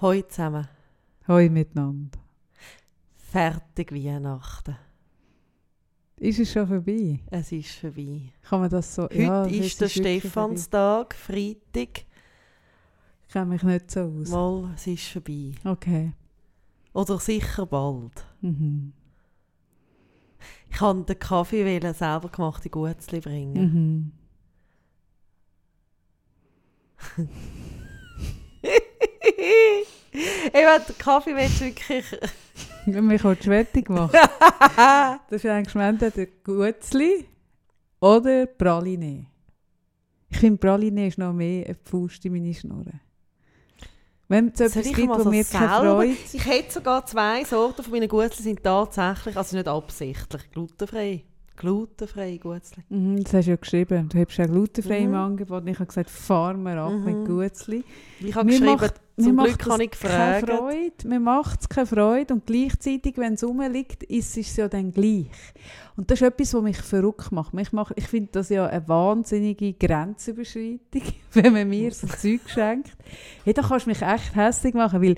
Hoi zusammen. Hoi miteinander. Fertig Weihnachten. Ist es schon vorbei? Es ist vorbei. Kann man das so... Heute ja, ist der Stephanstag, Freitag. Ich kenne mich nicht so aus. Mal, es ist vorbei. Okay. Oder sicher bald. Mhm. Ich wollte den Kaffee selber gemachte Gutzli bringen. Mhm. ich will den Kaffee willst du wirklich... Mich hat fertig gemacht. Das ist eigentlich entweder der Gutzli oder Praline. Ich finde, Praline ist noch mehr eine Faust in meine Schnur. Wenn es etwas gibt, wo so mir keine Freude... Ich hätte sogar zwei Sorten von meinen Gutzli sind tatsächlich, also nicht absichtlich, glutenfrei. Glutenfrei Gutzli. Mhm, das hast du ja geschrieben. Du hast ja glutenfrei im Mhm. Angebot. Und ich habe gesagt, fahr mir ab Mhm. mit Gutzli. Ich habe Mir geschrieben, macht- zum Glück habe ich keine gefragt. Freude. Mir macht es keine Freude und gleichzeitig, wenn es rumliegt, ist es ja dann gleich. Und das ist etwas, was mich verrückt macht. Mich macht ich finde das ja eine wahnsinnige Grenzüberschreitung, wenn man mir so Zeug schenkt. Hey, da kannst du mich echt hässlich machen, weil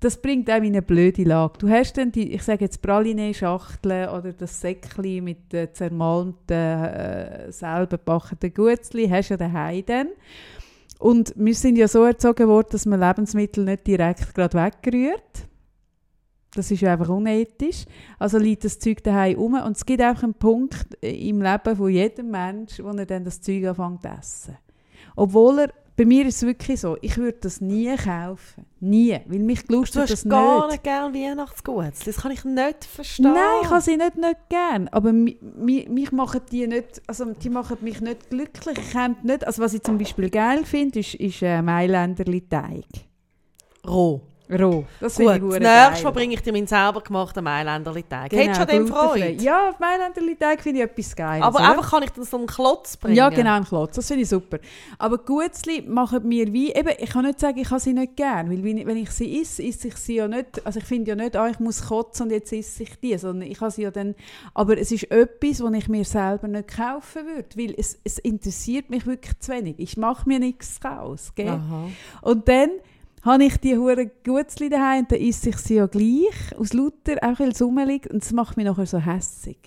das bringt einem in eine blöde Lage. Du hast dann die, ich sage jetzt Praline-Schachteln oder das Säckchen mit den zermalmten, äh, selber gebackenen Gutzli, hast du ja daheim dann. Und wir sind ja so erzogen worden, dass man Lebensmittel nicht direkt gerade wegrührt. Das ist ja einfach unethisch. Also liegt das Zeug daheim um. Und es gibt einfach einen Punkt im Leben von jedem Mensch, wo er dann das Zeug anfängt zu essen. Obwohl er, bei mir ist es wirklich so, ich würde das nie kaufen. Nie. Weil mich Du gelustet hast das gar nicht. nicht gerne Weihnachtsgutzli. Das kann ich nicht verstehen. Nein, ich habe sie nicht, nicht gern. Aber mi, mi, mich machen die nicht, also die machen mich nicht glücklich. Ich nicht, also was ich zum Beispiel geil finde, ist, ist äh, Mailänderli Teig. Roh. Roh. Das Gut, finde ich das nächste Mal bringe ich dir meinen selber gemachten Mailänderli-Teig. Genau, Hättest du an dem. Freude? Ja, auf Mailänderli Teig finde ich etwas geil. Aber einfach kann ich dann so einen Klotz bringen. Ja, genau, im Klotz. Das finde ich super. Aber Gutzli machen mir wie, eben, ich kann nicht sagen, ich habe sie nicht gern, weil wenn ich, sie esse, esse ich sie ja nicht, also ich finde ja nicht, ah, ich muss kotzen und jetzt esse ich die, sondern ich habe sie ja dann, aber es ist etwas, was ich mir selber nicht kaufen würde, weil es, es interessiert mich wirklich zu wenig. Ich mache mir nichts gell? Aha. Und dann habe ich die hure Gutzli daheim und dann esse ich sie ja gleich, aus lauter, auch weil es rumliegt und das macht mich nachher so hässig.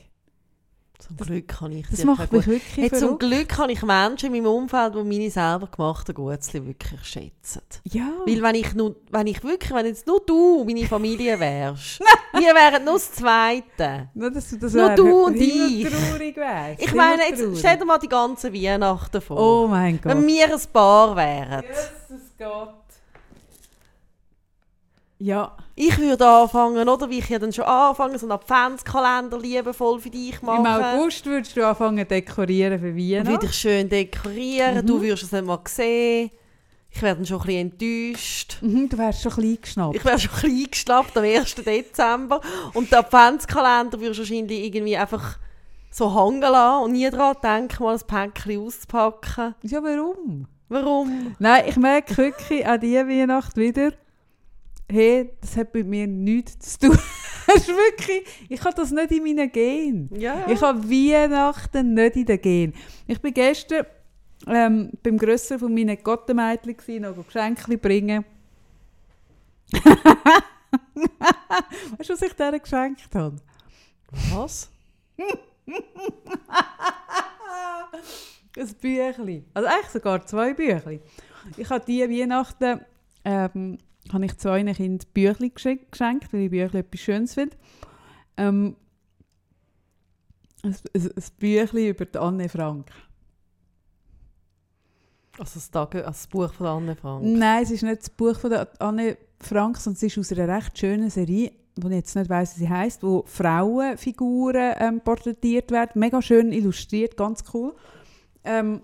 Zum Glück kann ich Das dir macht mich wirklich Hey, zum. Glück habe ich Menschen in meinem Umfeld, die meine selber gemachten Gutzli wirklich schätzen. Ja. Weil wenn ich, nur, wenn ich wirklich, wenn jetzt nur du meine Familie wärst, wir wären nur das Zweite. Nur, dass du das Nur du und himmeltraurig wärst. Ich meine, jetzt stell dir mal die ganzen Weihnachten vor. Oh mein Gott. wenn wir ein Paar wären. Jesus Gott. Ja. Ich würde anfangen, oder wie ich ja dann schon anfange, so einen Adventskalender liebevoll für dich machen. Im August würdest du anfangen dekorieren für Weihnachten. würde ich schön dekorieren, Mhm. du würdest es nicht mal sehen. Ich wäre dann schon ein bisschen enttäuscht. Mhm, du wärst schon klein geschnappt. Ich wäre schon ein bisschen eingeschnappt am 1. Dezember. Und der Adventskalender würdest du wahrscheinlich irgendwie einfach so hängen lassen und nie daran denken, mal ein Päckchen auszupacken. Ja, warum? Warum? Nein, ich merke wirklich an diese Weihnacht wieder, hey, das hat mit mir nichts zu tun. Wirklich, ich habe das nicht in meinen Genen. Ja. Ich habe Weihnachten nicht in den Genen. Ich bin gestern ähm, beim Grösser von meinen Gottenmädchen noch Geschenke bringen. weißt du, was ich denen geschenkt habe? Was? Ein Büchli. Also eigentlich sogar zwei Büchli. Ich habe diese Weihnachten ähm, habe ich zwei Kindern Büchli geschenkt, geschenkt, weil ich Büchli etwas Schönes finde. Ähm, ein, ein, ein Büchli über die Anne Frank. Also das, Tag, also das Buch von Anne Frank. Nein, es ist nicht das Buch von der Anne Frank, sondern es ist aus einer recht schönen Serie, wo ich jetzt nicht weiss, wie sie heißt, wo Frauenfiguren ähm, porträtiert werden. Mega schön illustriert, ganz cool. Ähm,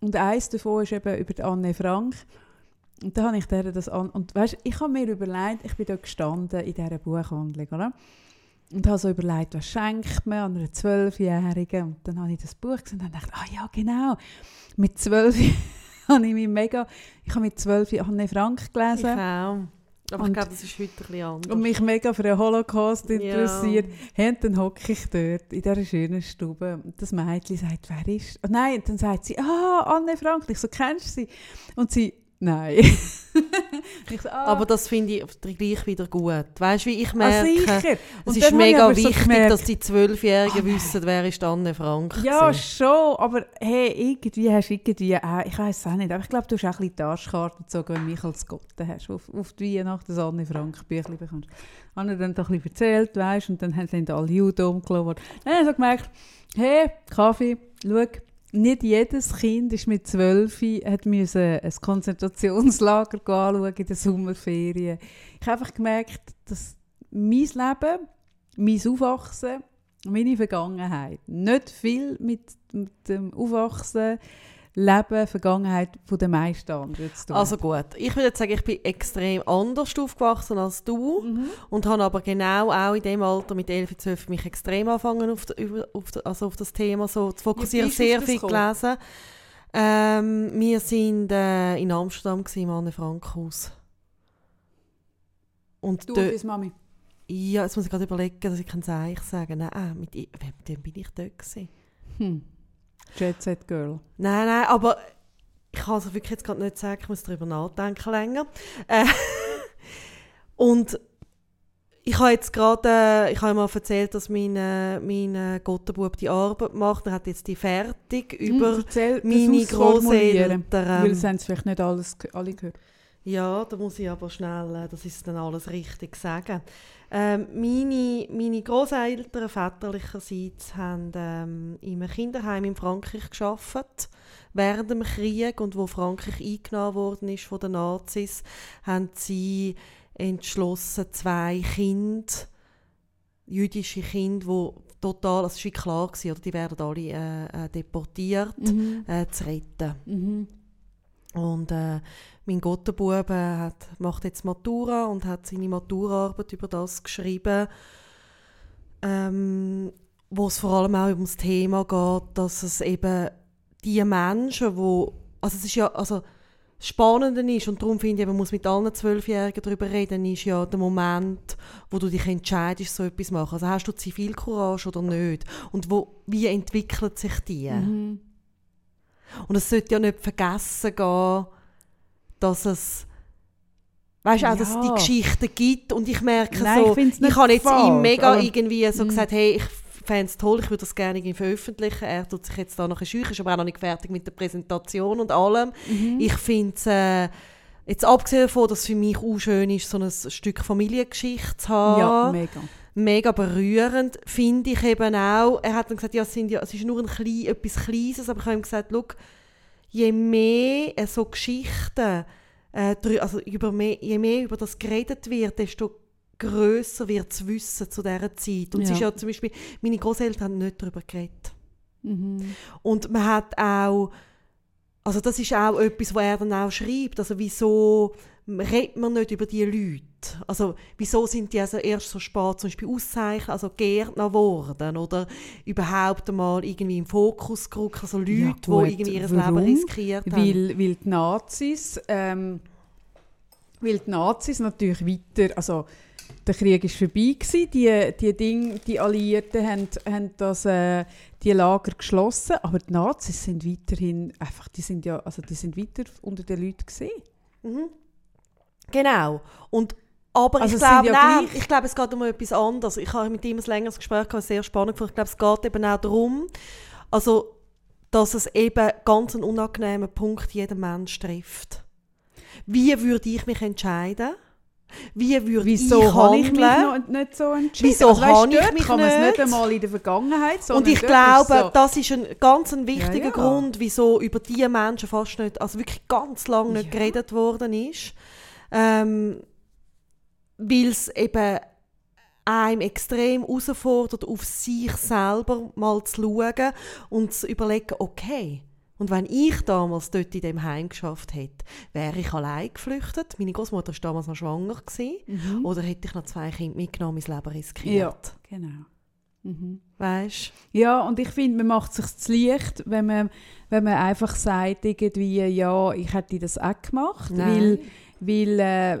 und eins davon ist eben über die Anne Frank. Und da habe ich der das an. Und weißt, ich habe mir überlegt, ich bin da gestanden in dieser Buchhandlung, oder? Und habe so überlegt, was schenkt man an einer Zwölfjährigen? Und dann habe ich das Buch gesehen und dachte, ah ja, genau. Mit zwölf habe ich mich mega, ich habe mit zwölf Anne Frank Ich gelesen auch. Aber ich Und- glaube, das ist heute ein bisschen anders. und mich mega für den Holocaust Ja. interessiert. Hey, und dann hocke ich dort in dieser schönen Stube und das Mädchen sagt, wer ist... Oh nein, und dann sagt sie, ah, Anne Frank. Ich so, kennst du sie? Und sie, nein. So, ah, Aber das finde ich gleich wieder gut. Weißt du, wie ich ah, merke, sicher. es ist mega so wichtig, gemerkt, dass die Zwölfjährigen Ah, nein. wissen, wer ist Anne Frank. Ja, gewesen. schon, aber hey, irgendwie hast du irgendwie auch, ich weiß auch nicht, aber ich glaube, du hast auch ein bisschen die Arschkarte gezogen, wenn du mich als Gotte hast, auf, auf die Weihnachten das Anne Frank Büchlein bekommst. Ich dann doch ein bisschen erzählt, weißt und dann haben dann alle Juden umgelaufen. Dann habe ich so gemerkt, hey, Kaffee, schau, nicht jedes Kind ist mit zwölf hat müssen ein Konzentrationslager anschauen in den Sommerferien. Ich habe einfach gemerkt, dass mein Leben, mein Aufwachsen, meine Vergangenheit nicht viel mit, mit dem Aufwachsen, Leben, Vergangenheit von den meisten anderen zu tun Also gut, ich würde jetzt sagen, ich bin extrem anders aufgewachsen als du Mhm. und habe aber genau auch in dem Alter mit 11, 12 mich extrem angefangen auf, auf, also auf das Thema so zu fokussieren, auf sehr viel gekommen? gelesen. Ähm, wir sind äh, in Amsterdam gewesen, im Anne Frank Haus. Und Du und deine Mami. ja, jetzt muss ich gerade überlegen, dass ich kein Seich sagen Nein, äh, mit, mit dem bin ich dort gewesen. Hm. Jet Set Girl. Nein, nein, aber ich kann es wirklich jetzt gerade nicht sagen, ich muss darüber nachdenken länger. Äh, und ich habe jetzt gerade, äh, ich habe mal erzählt, dass mein, äh, mein äh, Gottenbub die Arbeit macht. Er hat jetzt die fertig über Hm, erzähl, meine. Großeltern. Weil es haben es vielleicht nicht alles, alle gehört. ja, da muss ich aber schnell, äh, das ist dann alles richtig sagen. Ähm, meine, meine Großeltern väterlicherseits haben ähm, in einem Kinderheim in Frankreich geschafft während dem Krieg und wo Frankreich eingenommen worden ist von den Nazis, haben sie entschlossen zwei Kinder, jüdische Kinder, wo total, also es war klar gewesen, oder die werden alle äh, äh, deportiert, Mhm. äh, zu retten. Mhm. Und äh, mein Gottenbub hat, macht jetzt Matura und hat seine Maturaarbeit über das geschrieben, ähm, wo es vor allem auch um das Thema geht, dass es eben die Menschen, wo also es ist ja, also das Spannende ist, und darum finde ich, man muss mit allen Zwölfjährigen darüber reden, ist ja der Moment, wo du dich entscheidest, so etwas zu machen. Also hast du Zivilcourage oder nicht? Und wo, wie entwickelt sich die? Mhm. Und es sollte ja nicht vergessen gehen, dass es Weißt du, auch, dass es die Ja. Geschichten gibt und ich merke Nein, ich so, ich, nicht habe jetzt falsch, ihm mega irgendwie so Mhm. gesagt, hey, ich fände es toll, ich würde das gerne veröffentlichen. Er tut sich jetzt da noch ein scheu, ist aber auch noch nicht fertig mit der Präsentation und allem. Mhm. Ich finde es, äh, jetzt abgesehen davon, dass es für mich auch schön ist, so ein Stück Familiengeschichte zu haben, ja, mega. Mega berührend, finde ich eben auch, er hat dann gesagt, ja, es, sind ja, es ist nur ein klein, etwas Kleines, aber ich habe ihm gesagt, schau, je mehr äh, so Geschichten, äh, also über mehr, je mehr über das geredet wird, desto grösser wird das Wissen zu dieser Zeit. Und es Ja. ist ja zum Beispiel, meine Großeltern haben nicht darüber geredet. Mhm. Und man hat auch, also das ist auch etwas, was er dann auch schreibt, also wieso redet man nicht über die Leute? Also wieso sind die also erst so spät zum Beispiel auszeichnet, also Gärtner geworden oder überhaupt einmal irgendwie im Fokus gerückt, also Leute, Ja, gut, die irgendwie ihr? Leben riskiert haben. Weil, weil die Nazis, ähm, weil die Nazis natürlich weiter, also der Krieg ist vorbei gewesen, die, die, Ding, die Alliierten haben, haben das, äh, die Lager geschlossen, aber die Nazis sind weiterhin, einfach, die sind ja, also die sind weiter unter den Leuten gesehen. Mhm. Genau. Und, aber Also ich glaube, ja nein, ich glaube, es geht um etwas anderes. Ich habe mit ihm ein längeres Gespräch gehabt, sehr spannend gefunden. Ich glaube, es geht eben auch darum, also, dass es eben ganz einen unangenehmen Punkt jeden Mensch trifft. Wie würde ich mich entscheiden? Wie würde Wieso ich habe ich mich handeln? noch nicht so entschieden? Wieso also, weißt, ich mich kann man es nicht einmal in der Vergangenheit, Und ich glaube, so, das ist ein ganz ein wichtiger Ja, ja. Grund, wieso über diese Menschen fast nicht, also wirklich ganz lange nicht geredet worden ist. Ähm, Weil es eben einem extrem herausfordert, auf sich selber mal zu schauen und zu überlegen, okay, und wenn ich damals dort in dem Heim geschafft hätte, wäre ich allein geflüchtet. Meine Großmutter war damals noch schwanger. Gewesen, Mhm. Oder hätte ich noch zwei Kinder mitgenommen, mein Leben Ja, riskiert. genau. Mhm. Weißt Ja, und ich finde, man macht sich zu leicht, wenn man, wenn man einfach sagt, irgendwie, ja, ich hätte das auch gemacht, weil, weil äh,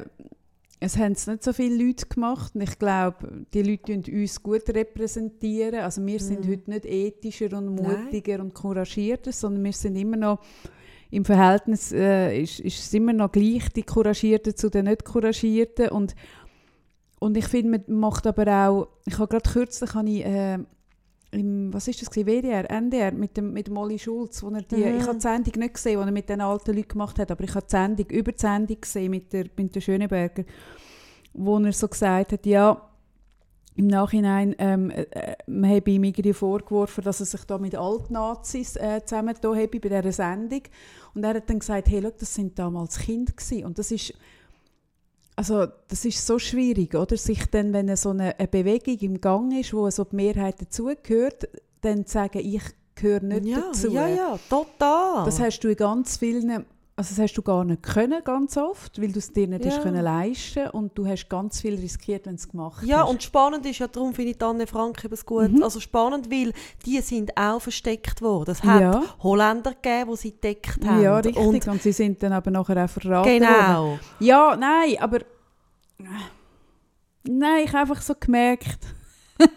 es haben es nicht so viele Leute gemacht und ich glaube, die Leute uns gut repräsentieren. Also wir sind Mhm. heute nicht ethischer und Nein. mutiger und couragierter, sondern wir sind immer noch im Verhältnis äh, ist, ist es immer noch gleich, die Couragierten zu den nicht Couragierten. Und, und ich finde, man macht aber auch, ich habe gerade kürzlich, habe ich, äh, im, was ist das gewesen, WDR, NDR, mit dem, mit dem Molly Schulz, wo er die, Mhm. ich habe die Sendung nicht gesehen, die er mit den alten Leuten gemacht hat, aber ich habe die Sendung, über die Sendung gesehen mit der, mit der Schöneberger, wo er so gesagt hat, ja, im Nachhinein, ähm, äh, äh, man habe ihm irgendwie vorgeworfen, dass er sich da mit Altnazis äh, zusammengetan habe bei dieser Sendung. Und er hat dann gesagt, hey, schau, das sind damals Kinder gewesen. Und das ist, also, das ist so schwierig, oder? Sich dann, wenn so eine, eine Bewegung im Gang ist, wo so die Mehrheit dazugehört, dann zu sagen, ich gehöre nicht ja, dazu. ja, ja, total. Das hast du in ganz vielen, also das hast du gar nicht können, ganz oft, weil du es dir nicht Ja. hast können leisten und du hast ganz viel riskiert, wenn es gemacht Ja, hast. und spannend ist ja, darum finde ich Anne Frank eben gut. Mhm. Also spannend, weil die sind auch versteckt worden. Es hat Ja. Holländer gegeben, die sie gedeckt haben. Ja, richtig. Und Und, sie sind dann aber nachher auch verraten worden. genau. Ja, nein, aber... Nein, ich habe einfach so gemerkt...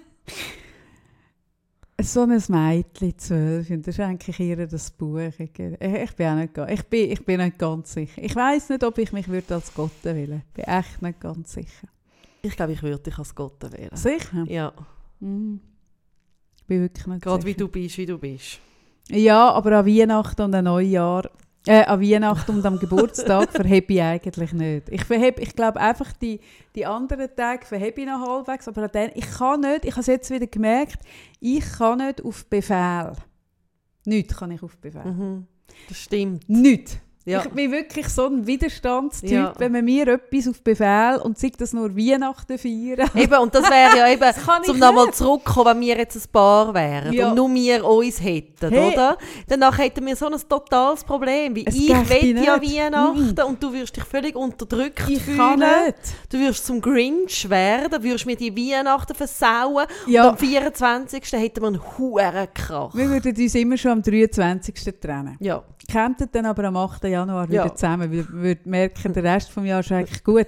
so ein Mädchen, zwölf, und das ist eigentlich ihr das Buch. Ich, ich bin auch nicht, ich bin, ich bin nicht ganz sicher. Ich weiß nicht, ob ich mich würde als Gott wählen Ich bin echt nicht ganz sicher. Ich glaube, ich würde dich als Gott wählen. Sicher? Ja, Mhm. Ich bin wirklich nicht gerade wie sicher. du bist, wie du bist. Ja, aber an Weihnachten und an Neujahr, äh, an Weihnachten und am Geburtstag verhebe ich eigentlich nicht. Ich, verhebe, ich glaube einfach, die, die anderen Tage verhebe ich noch halbwegs, aber an ich kann nicht, ich habe es jetzt wieder gemerkt, ich kann nicht auf Befehl. Nicht kann ich auf Befehl. Mhm. Das stimmt. Nicht. Ja. Ich bin wirklich so ein Widerstandstyp, Ja. wenn man mir etwas auf Befehl und sei das nur Weihnachten feiern. Eben, und das wäre ja eben, kann ich um nochmal nicht. zurückzukommen, wenn wir jetzt ein Paar wären Ja. und nur wir uns hätten, Hey. oder? Danach hätten wir so ein totales Problem, weil Es ich will ja. Weihnachten und du wirst dich völlig unterdrückt Ich fühlen. kann nicht. Du wirst zum Grinch werden, würdest mir die Weihnachten versauen Ja. und am 24. hätten wir einen huren Krach. Wir würden uns immer schon am 23. trennen. Ja. Kennt dann aber am 8. Januar wieder Ja. zusammen. Wir würden merken, der Rest des Jahres ist eigentlich gut.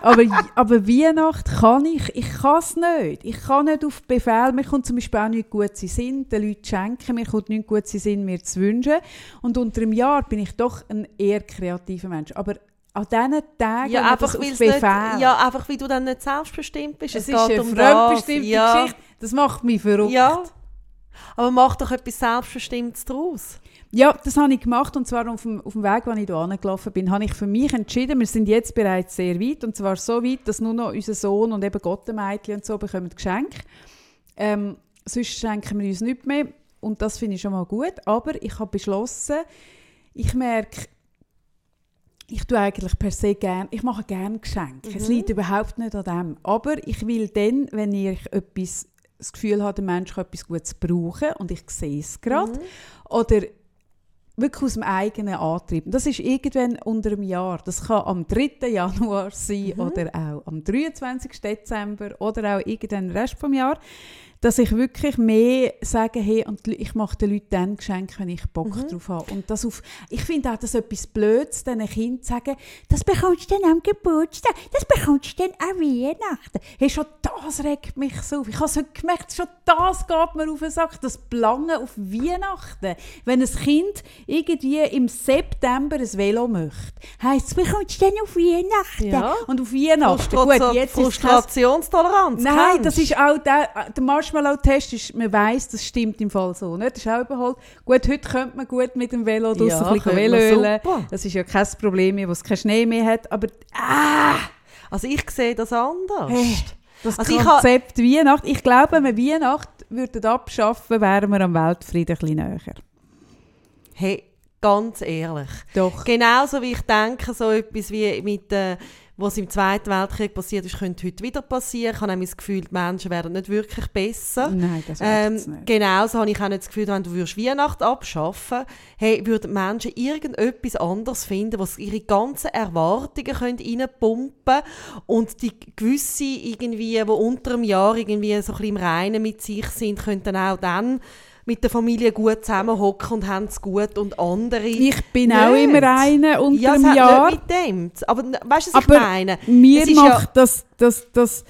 aber, aber Weihnacht kann ich, ich kann es nicht. Ich kann nicht auf Befehl. Mir kommt zum Beispiel auch nicht gut zu Sinn, den Leuten schenken. Mir kommt nicht gut zu Sinn, mir zu wünschen. Und unter einem Jahr bin ich doch ein eher kreativer Mensch. Aber an diesen Tagen, Ja, einfach, das Befehl... nicht, ja, einfach weil du dann nicht selbstbestimmt bist. es Es, ist eine um fremdbestimmte Ja. Geschichte. Das macht mich verrückt. Ja. Aber mach doch etwas Selbstbestimmtes daraus. Ja, das habe ich gemacht und zwar auf dem, auf dem Weg, als ich hier angelaufen bin, habe ich für mich entschieden, wir sind jetzt bereits sehr weit und zwar so weit, dass nur noch unser Sohn und eben Gottemädchen und so bekommen Geschenke. Ähm, sonst schenken wir uns nicht mehr und das finde ich schon mal gut, aber ich habe beschlossen, ich merke, ich tue eigentlich per se gern, ich mache gerne Geschenke. Es Mhm. liegt überhaupt nicht an dem. Aber ich will dann, wenn ich etwas, das Gefühl habe, der Mensch kann etwas Gutes brauchen und ich sehe es gerade, Mhm. oder wirklich aus dem eigenen Antrieb. Das ist irgendwann unter einem Jahr. Das kann am 3. Januar sein Mhm. oder auch am 23. Dezember oder auch irgendein Rest vom Jahr. Dass ich wirklich mehr sage, hey, und ich mache den Leuten dann Geschenke, wenn ich Bock Mhm. drauf habe. Und das auf, ich finde auch, dass etwas Blödes, diesen Kindern zu sagen, das bekommst du dann am Geburtstag, das bekommst du dann an Weihnachten. Hey, schon das regt mich so auf. Ich habe heute gemerkt, schon das geht mir auf den Sack, das Belangen auf Weihnachten. Wenn ein Kind irgendwie im September ein Velo möchte, heisst es, bekommst du dann auf Weihnachten. Ja. Und auf Weihnachten, Frustra- gut, jetzt ist kein Frustrationstoleranz. Nein, das ist auch der, der Marshmallow-Test, ist, man weiss, das stimmt im Fall so. Nicht? Das ist auch überholt. Gut, heute könnte man gut mit dem Velo draussen Ja, ein bisschen super. Das ist ja kein Problem mehr, wo es keinen Schnee mehr hat. Aber ah, Also ich sehe das anders. Hey, das Also ich ha- Konzept Weihnacht, ich glaube, wenn wir Weihnacht würden abschaffen, wären wir am Weltfrieden ein bisschen näher. Hey, ganz ehrlich. Doch. Genauso wie ich denke, so etwas wie mit äh, was im Zweiten Weltkrieg passiert ist, könnte heute wieder passieren. Ich habe nämlich das Gefühl, die Menschen werden nicht wirklich besser. Nein, das Ähm, nicht. genauso habe ich auch nicht das Gefühl, wenn du würdest Weihnachten abschaffen hey, würden die Menschen irgendetwas anderes finden, was ihre ganzen Erwartungen können reinpumpen und die gewisse irgendwie, die unter dem Jahr irgendwie so ein bisschen im Reinen mit sich sind, können dann auch dann mit der Familie gut zusammenhocken und haben es gut und andere Ich bin nicht. auch immer eine unter ja, hat Jahr. nicht mit dem. Aber weißt du, was ich Aber meine? Mir Es macht das, das, das,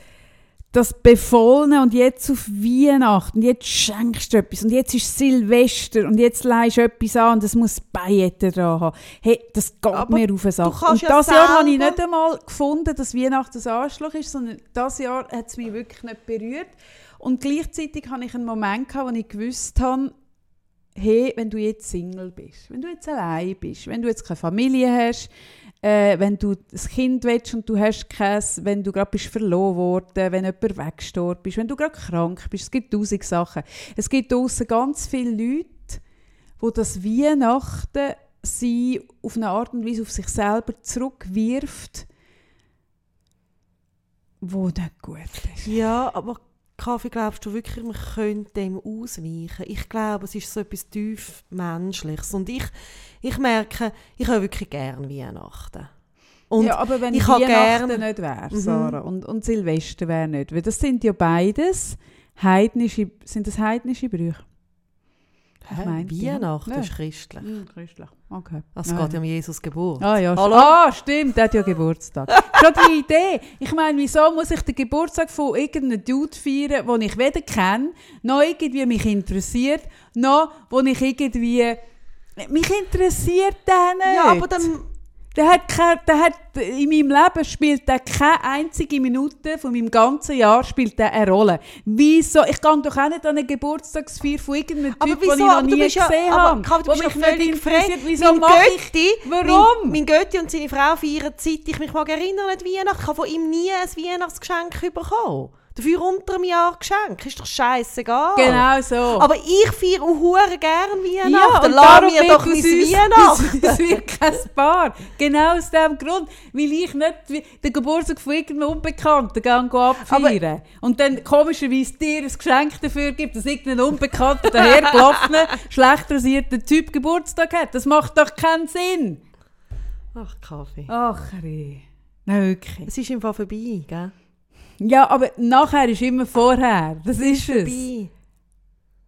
das Befohlene und jetzt auf Weihnachten und jetzt schenkst du etwas und jetzt ist Silvester und jetzt leihst du etwas an und es muss Pailletten dran haben. Hey, das geht Aber mir auf Sack. kannst Und ja das Jahr habe ich nicht einmal gefunden, dass Weihnachten ein Arschloch ist, sondern das Jahr hat es mich wirklich nicht berührt. Und gleichzeitig hatte ich einen Moment, gehabt, wo ich gewusst habe, hey, wenn du jetzt Single bist, wenn du jetzt allein bist, wenn du jetzt keine Familie hast, äh, wenn du ein Kind willst und du hast keins, wenn du gerade bist verloren worden, wenn jemand weggestorben ist, wenn du gerade krank bist, es gibt tausend Sachen. Es gibt draussen ganz viele Leute, wo das Weihnachten sie auf eine Art und Weise auf sich selber zurückwirft, wo nicht gut ist. Ja, aber Kaffee, glaubst du wirklich, man könnte dem ausweichen? Ich glaube, es ist so etwas tief Menschliches. Und ich, ich merke, ich habe wirklich gerne Weihnachten. Und ja, aber wenn ich ich Weihnachten gern- nicht wäre, Mhm. Sarah, und, und Silvester wäre nicht, weil das sind ja beides heidnische, sind das heidnische Brüche? Hä? meinte, ja. Weihnachten Ja. ist christlich. Mhm, christlich. Okay. Es Ja, geht ja um Jesus Geburt. Ah ja, Hallo? ah, stimmt, der hat ja Geburtstag. Schon die Idee. Ich meine, wieso muss ich den Geburtstag von irgendeinem Dude feiern, den ich weder kenne, noch irgendwie mich interessiert, noch wo ich irgendwie... Mich interessiert der nicht. Ja, aber dann, Der hat, kein, der hat in meinem Leben spielt der keine einzige Minute von meinem ganzen Jahr spielt der eine Rolle. Wieso? Ich kann doch auch nicht an eine Geburtstagsfeier von irgendeinem aber Typ, den wieso? ich noch Aber nie ja, gesehen aber, habe. Kaffee, du bist ja völlig frei. Wieso mein mache ich... Götti, Warum? Mein, mein Götti und seine Frau feiern seit ich mich mag erinnern an die Weihnachten. Ich habe von ihm nie ein Weihnachtsgeschenk bekommen. Dafür unter einem Jahr Geschenk. Ist doch scheißegal. Genau so. Aber ich feiere auch hure gern ja, Weihnachten. und Lass mir doch mein Weihnachten. Es wird kein Paar. Genau aus dem Grund. Weil ich nicht den Geburtstag von irgendeinem Unbekannten gehe abfeiern. Und dann komischerweise dir ein Geschenk dafür gibt, dass irgendein Unbekannter dahergelaufener, schlecht rasierter Typ Geburtstag hat. Das macht doch keinen Sinn. Ach, Kaffee. Ach, Rie. Nein, wirklich. Es ist im Fall vorbei, gell? Ja, aber nachher ist immer vorher. Das ist es. Vorbei.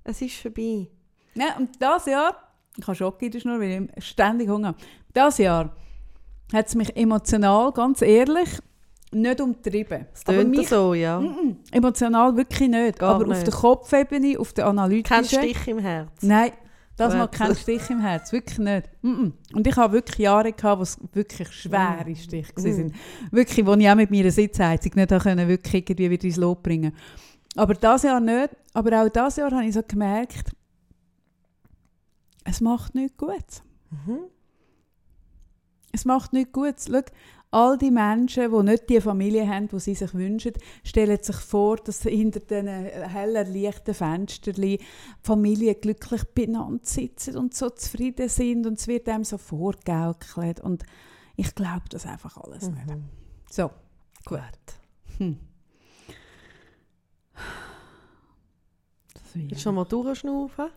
Es ist vorbei. Ja, und das Jahr, ich habe Schock in der Schnur, weil ich ständig Hunger habe. Das Jahr hat es mich emotional, ganz ehrlich, nicht umtrieben. Es Aber mich, so, ja. Mm, emotional wirklich nicht. Gar aber auf nicht. der Kopfebene, auf der Kein analytischen... Stich im Herz. Nein, das macht keinen Stich im Herz, wirklich nicht. Mm -mm. Und ich habe wirklich Jahre gehabt, wo es wirklich schwere Stiche Mm. waren. Wirklich, wo ich auch mit meiner Sitzheizung nicht können, wirklich irgendwie wieder ins Lot bringen Aber das Jahr nicht. Aber auch das Jahr habe ich so gemerkt, es macht nichts gut. Mhm. Es macht nichts gut. Schau, all die Menschen, die nicht die Familie haben, die sie sich wünschen, stellen sich vor, dass sie hinter diesen hell erlichten Fenstern die Familie glücklich beieinander sitzen und so zufrieden sind und es wird einem so vorgegaukelt. Und ich glaube das einfach alles nicht. Mhm. So, Gut. hm. Jetzt schon mal durchschnaufen.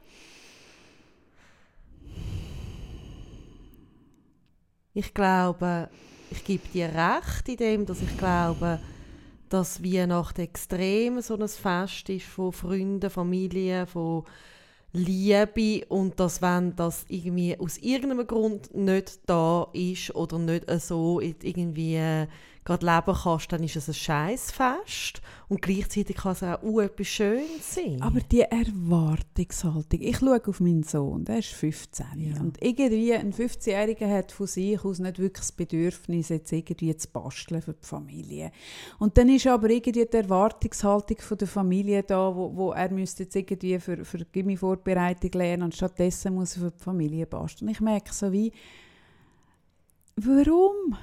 Ich glaube, ich gebe dir recht in dem, dass ich glaube, dass Weihnachten extrem so ein Fest ist von Freunden, Familie, von Liebe und dass wenn das irgendwie aus irgendeinem Grund nicht da ist oder nicht so irgendwie äh, gerade leben kannst, dann ist es ein Scheißfest und gleichzeitig kann es auch uh, etwas Schönes sein. Aber die Erwartungshaltung. Ich schaue auf meinen Sohn, der ist 15. Ja. Und irgendwie ein 15-Jähriger hat von sich aus nicht wirklich das Bedürfnis, jetzt irgendwie zu basteln für die Familie. Und dann ist aber irgendwie die Erwartungshaltung von der Familie da, wo, wo er müsste jetzt irgendwie für, für Gimmi-Vorbereitung lernen und stattdessen muss er für die Familie basteln. Und ich merke so wie, warum?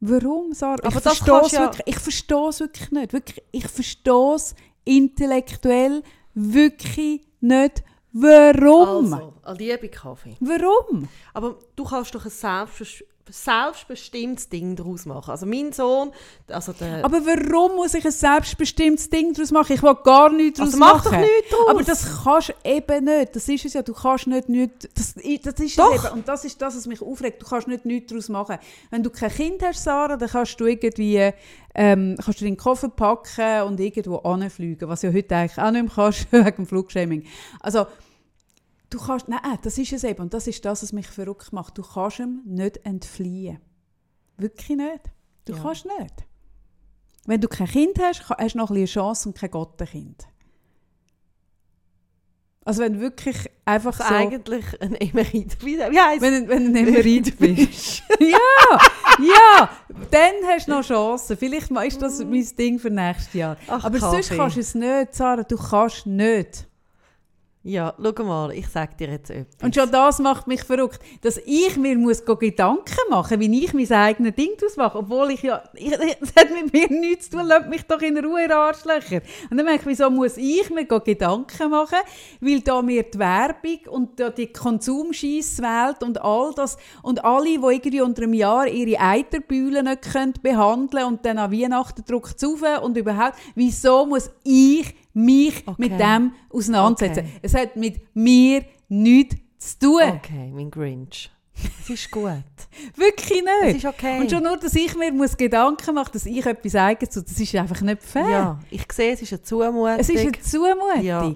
Warum, Sarah? Aber ich verstehe es ja- wirklich, ich verstehe es wirklich nicht. Wirklich, ich verstehe es intellektuell wirklich nicht. Warum? Also, liebe Kaffee. Warum? Aber du kannst doch ein selbstbes- selbstbestimmtes Ding daraus machen. Also mein Sohn, also der... Aber warum muss ich ein selbstbestimmtes Ding daraus machen? Ich will gar nichts daraus also mach doch machen. nichts draus. Aber das kannst du eben nicht. Das ist es ja. Du kannst nicht nichts. Das, das ist Doch. es eben. Und das ist das, was mich aufregt. Du kannst nicht nichts daraus machen. Wenn du kein Kind hast, Sarah, dann kannst du irgendwie ähm, kannst du deinen Koffer packen und irgendwo anfliegen. Was ja heute eigentlich auch nicht mehr kannst, wegen dem Flugshaming. Also, du kannst. Nein, das ist es eben. Und das ist das, was mich verrückt macht. Du kannst ihm nicht entfliehen. Wirklich nicht. Du Ja. kannst nicht. Wenn du kein Kind hast, hast du noch ein bisschen eine Chance und kein Gottenkind. Also wenn du wirklich einfach so... eigentlich ein Emerit. Wie heisst Wenn, wenn du ein Emerit bist. ja, ja, dann hast du noch Chancen. Vielleicht ist das mein Ding für nächstes Jahr. Ach, Aber sonst Kaffee. kannst du es nicht, Sarah. Du kannst nicht. Ja, schau mal, ich sag dir jetzt etwas. Und schon das macht mich verrückt, dass ich mir muss Gedanken machen wie ich mein eigenes Ding daraus mache. Obwohl ich ja, das hat mit mir nichts zu tun, lasst mich doch in Ruhe, Arschlöcher. Und dann merke ich, wieso muss ich mir Gedanken machen, weil da mir die Werbung und die Konsumscheisswelt und all das und alle, die irgendwie unter einem Jahr ihre Eiterbühlen nicht können behandeln und dann an Weihnachten drückt es auf und überhaupt, wieso muss ich mich Okay. mit dem auseinandersetzen? Okay. Es hat mit mir nichts zu tun. Okay, mein Grinch. Es ist gut. Wirklich Es nicht. ist okay. Und schon nur, dass ich mir muss Gedanken mache, dass ich etwas eigenes tue, das ist einfach nicht fair. Ja, ich sehe, es ist eine Zumutung. Es ist eine Zumutung. Ja.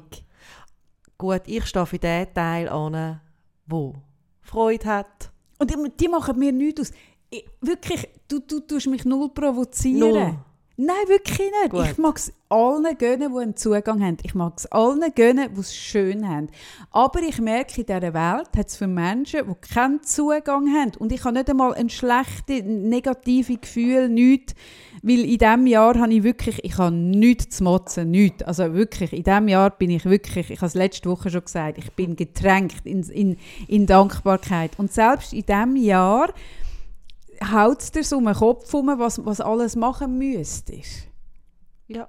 Gut, ich stehe für den Teil an, wo Freude hat. Und die, die machen mir nichts aus. Ich, wirklich, du, du tust mich null provozieren. Null. Nein, wirklich nicht. Gut. Ich mag es allen gönnen, die einen Zugang haben. Ich mag es allen gönnen, die es schön haben. Aber ich merke, in dieser Welt hat es für Menschen, die keinen Zugang haben. Und ich habe nicht einmal ein schlechtes, negatives Gefühl, nichts. Weil in diesem Jahr habe ich wirklich, ich habe nichts zu motzen, nichts. Also wirklich, in diesem Jahr bin ich wirklich, ich habe es letzte Woche schon gesagt, ich bin getränkt in, in, in Dankbarkeit. Und selbst in diesem Jahr haut es dir so um den Kopf herum, was, was alles machen müsstest. Ja.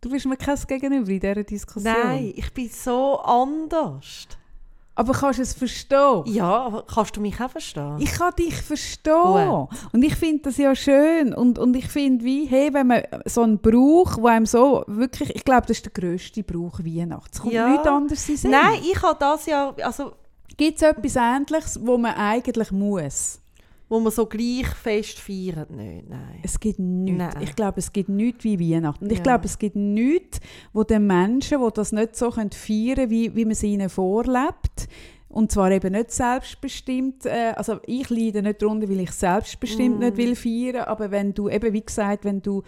Du bist mir kein Gegenüber in dieser Diskussion. Nein, ich bin so anders. Aber kannst du es verstehen? Ja, aber kannst du mich auch verstehen? Ich kann dich verstehen. Und ich finde das ja schön. Und, und ich finde, wie, hey, wenn man so einen Brauch, wo einem so wirklich, ich glaube, das ist der grösste Brauch Weihnachten. Es kommt Ja. nichts anderes in Sinn. Nein, ich habe das ja, also, Gibt es etwas Ähnliches, wo man eigentlich muss? wo man so gleich fest feiert, nicht, nein. Es gibt nichts. Nein. Ich glaube, es gibt nichts wie Weihnachten. Und ich Ja. glaube, es gibt nichts, wo den Menschen, die das nicht so feiern können, wie, wie man es ihnen vorlebt, und zwar eben nicht selbstbestimmt, äh, also ich leide nicht darunter, weil ich selbstbestimmt Mm. nicht will feiern, aber wenn du, eben wie gesagt, wenn du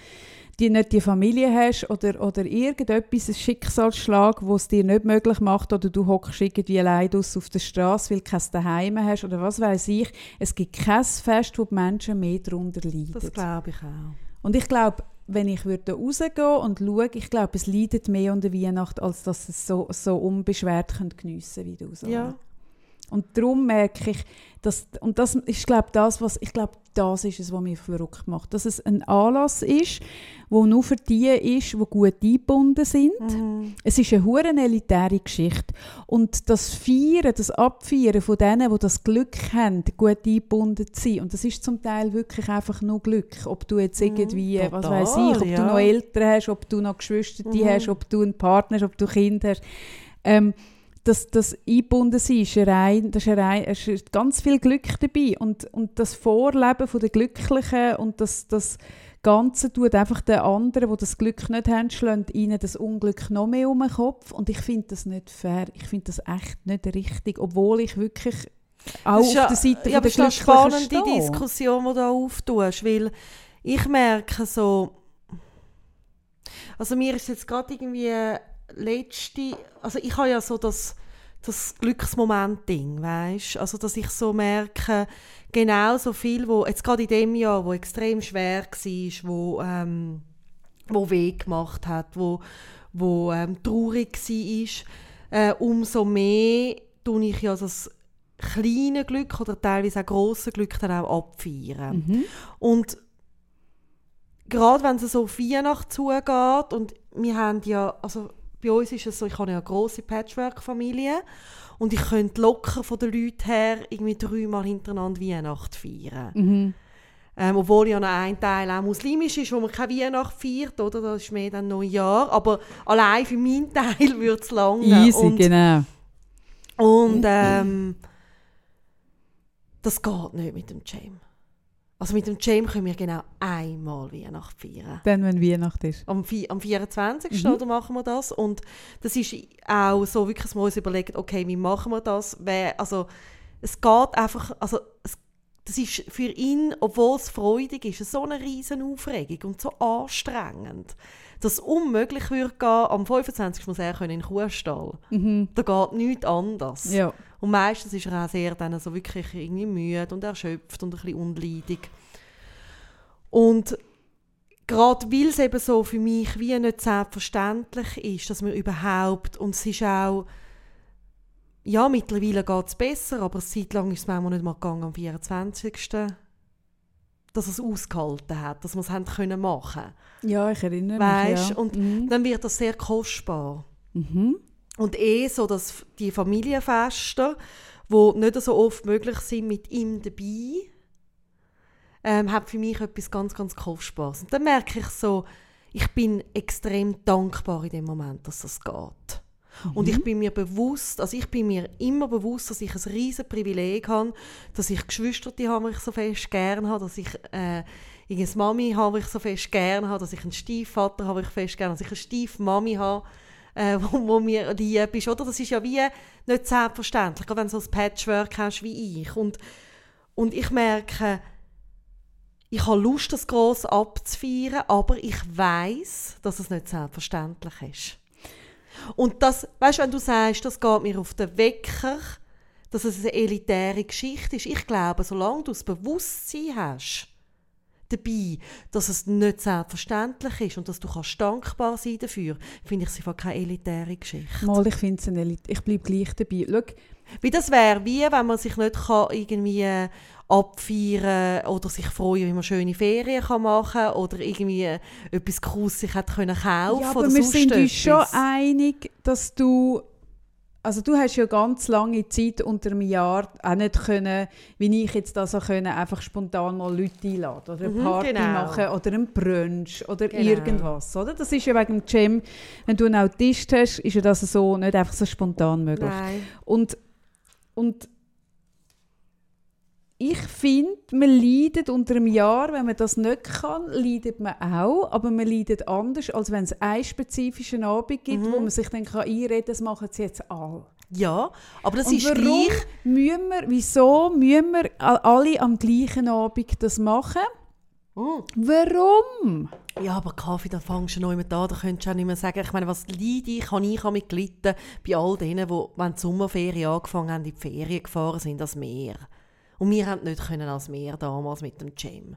die nicht die Familie hast oder, oder irgendetwas, ein Schicksalsschlag, wo es dir nicht möglich macht oder du hockst irgendwie allein draussen auf der Straße, weil du kein Daheim hast oder was weiß ich. Es gibt kein Fest, wo die Menschen mehr darunter leiden. Das glaube ich auch. Und ich glaube, wenn ich würde rausgehen und schaue, ich glaube, es leidet mehr unter Weihnachten, als dass es so, so unbeschwert geniessen wie du so. Ja. Und darum merke ich, dass, und das ist, glaube das, was, ich glaube, das ist es, was mich verrückt macht. Dass es ein Anlass ist, wo nur für die ist, die gut eingebunden sind. Mhm. Es ist eine hure elitäre Geschichte. Und das Feiern, das Abfeiern von denen, die das Glück haben, gut eingebunden zu sein. Und das ist zum Teil wirklich einfach nur Glück. Ob du jetzt Mhm, irgendwie, was total, weiß ich, ob du ja. noch Eltern hast, ob du noch Geschwister Mhm. hast, ob du einen Partner hast, ob du Kinder hast. Ähm, das, das eingebunden sein, ist, rein, das ist, rein, ist ganz viel Glück dabei. Und, und das Vorleben von der Glücklichen und das, das Ganze tut einfach den anderen, die das Glück nicht haben, schlägt ihnen das Unglück noch mehr um den Kopf. Und ich finde das nicht fair. Ich finde das echt nicht richtig. Obwohl ich wirklich auch auf der Seite ja, von der es ist eine Glücklichen spannende stehe. Diskussion, die du auftust, weil ich merke so, also mir ist jetzt gerade irgendwie letzte, also ich habe ja so das, das Glücksmoment-Ding, weißt Also, dass ich so merke, genau so viel, wo, jetzt gerade in dem Jahr, wo extrem schwer war, wo, ähm, wo weh gemacht hat, wo, wo ähm, traurig war, äh, umso mehr tue ich ja das kleine Glück oder teilweise auch grosse Glück dann auch abfeiern. Mhm. Und gerade wenn es so auf Weihnachten zugeht und wir haben ja, also bei uns ist es so, ich habe ja eine grosse Patchwork-Familie und ich könnte locker von den Leuten her irgendwie dreimal hintereinander Weihnachten feiern. Mhm. Ähm, obwohl ja noch ein Teil auch muslimisch ist, wo man keine Weihnacht feiert, oder? Das ist mehr dann Neujahr. Aber allein für meinen Teil würde es lange. Easy, und, genau. und ähm, das geht nicht mit dem Jam. Also mit dem Jam können wir genau einmal Weihnacht feiern. Dann, wenn Weihnacht ist. Am, am 24. Mhm. oder machen wir das. Und das ist auch so wirklich, dass wir uns überlegen, okay, wie machen wir das? Also, es geht einfach, also es, das ist für ihn, obwohl es freudig ist, so eine riesen Aufregung und so anstrengend, dass es unmöglich würde gehen, am 25. muss er in den Kuhstall. Mhm. Da geht nichts anders. Ja. Und meistens ist er auch sehr dann so wirklich irgendwie müde und erschöpft und ein bisschen unleidig. Und gerade weil es eben so für mich wie nicht selbstverständlich ist, dass wir überhaupt, und es ist auch, ja, mittlerweile geht es besser, aber eine Zeit lang ist es manchmal nicht mal gegangen am 24. Dass es ausgehalten hat, dass wir es haben können machen ja, ich erinnere Weisst, mich. Ja. und mhm. Dann wird das sehr kostbar. Mhm. Und eh so, dass die Familienfeste, die nicht so oft möglich sind, mit ihm dabei, ähm, hat für mich etwas ganz, ganz Kostbares. Und dann merke ich so, ich bin extrem dankbar in dem Moment, dass das geht. Und ich bin mir bewusst, also ich bin mir immer bewusst, dass ich ein riesen Privileg habe, dass ich Geschwister habe, die ich so fest gerne habe, dass ich äh, eine Mami habe, die ich so fest gerne habe, dass ich einen Stiefvater habe, den ich fest gerne habe, dass ich eine Stiefmami habe, äh, wo, wo mir lieb ist. Oder? Das ist ja wie nicht selbstverständlich, wenn du so ein Patchwork hast wie ich. Und, und ich merke, ich habe Lust, das gross abzufeiern, aber ich weiß, dass es nicht selbstverständlich ist. Und das, weißt du, wenn du sagst, das geht mir auf den Wecker, dass es eine elitäre Geschichte ist, ich glaube, solange du das Bewusstsein hast, dabei, dass es nicht selbstverständlich ist und dass du kannst dankbar sein dafür, finde ich einfach keine elitäre Geschichte. Mal, ich finde es eine Elit Ich bleibe gleich dabei. Schau, Wie das wäre, wie wenn man sich nicht kann irgendwie äh, abfeiern oder sich freuen, wie man schöne Ferien kann machen kann oder irgendwie äh, etwas Cooles sich hat können kaufen ja, oder aber wir sonst sind uns schon einig, dass du also du hast ja ganz lange Zeit unter einem Jahr auch nicht können, wie ich jetzt das so können, einfach spontan mal Leute einladen oder eine Mhm, Party genau. machen oder einen Brunch oder Genau. irgendwas, oder? Das ist ja wegen dem Gym, wenn du einen Autist hast, ist ja das so nicht einfach so spontan möglich. Nein. Und, und ich finde, man leidet unter einem Jahr, wenn man das nicht kann, leidet man auch, aber man leidet anders, als wenn es einen spezifischen Abend gibt, Mhm. wo man sich dann kann einreden kann, das machen sie jetzt alle. Ja, aber das Und ist warum gleich... müssen wir, wieso müssen wir alle am gleichen Abend das machen? Mm. Warum? Ja, aber Kaffee, da fängst du noch immer an, da könntest du auch nicht mehr sagen, ich meine, was leide ich, habe ich damit gelitten, bei all denen, die, wenn die Sommerferien angefangen haben, in die Ferien gefahren sind, das Meer. Und wir haben nicht können als Meer damals mit dem Jam.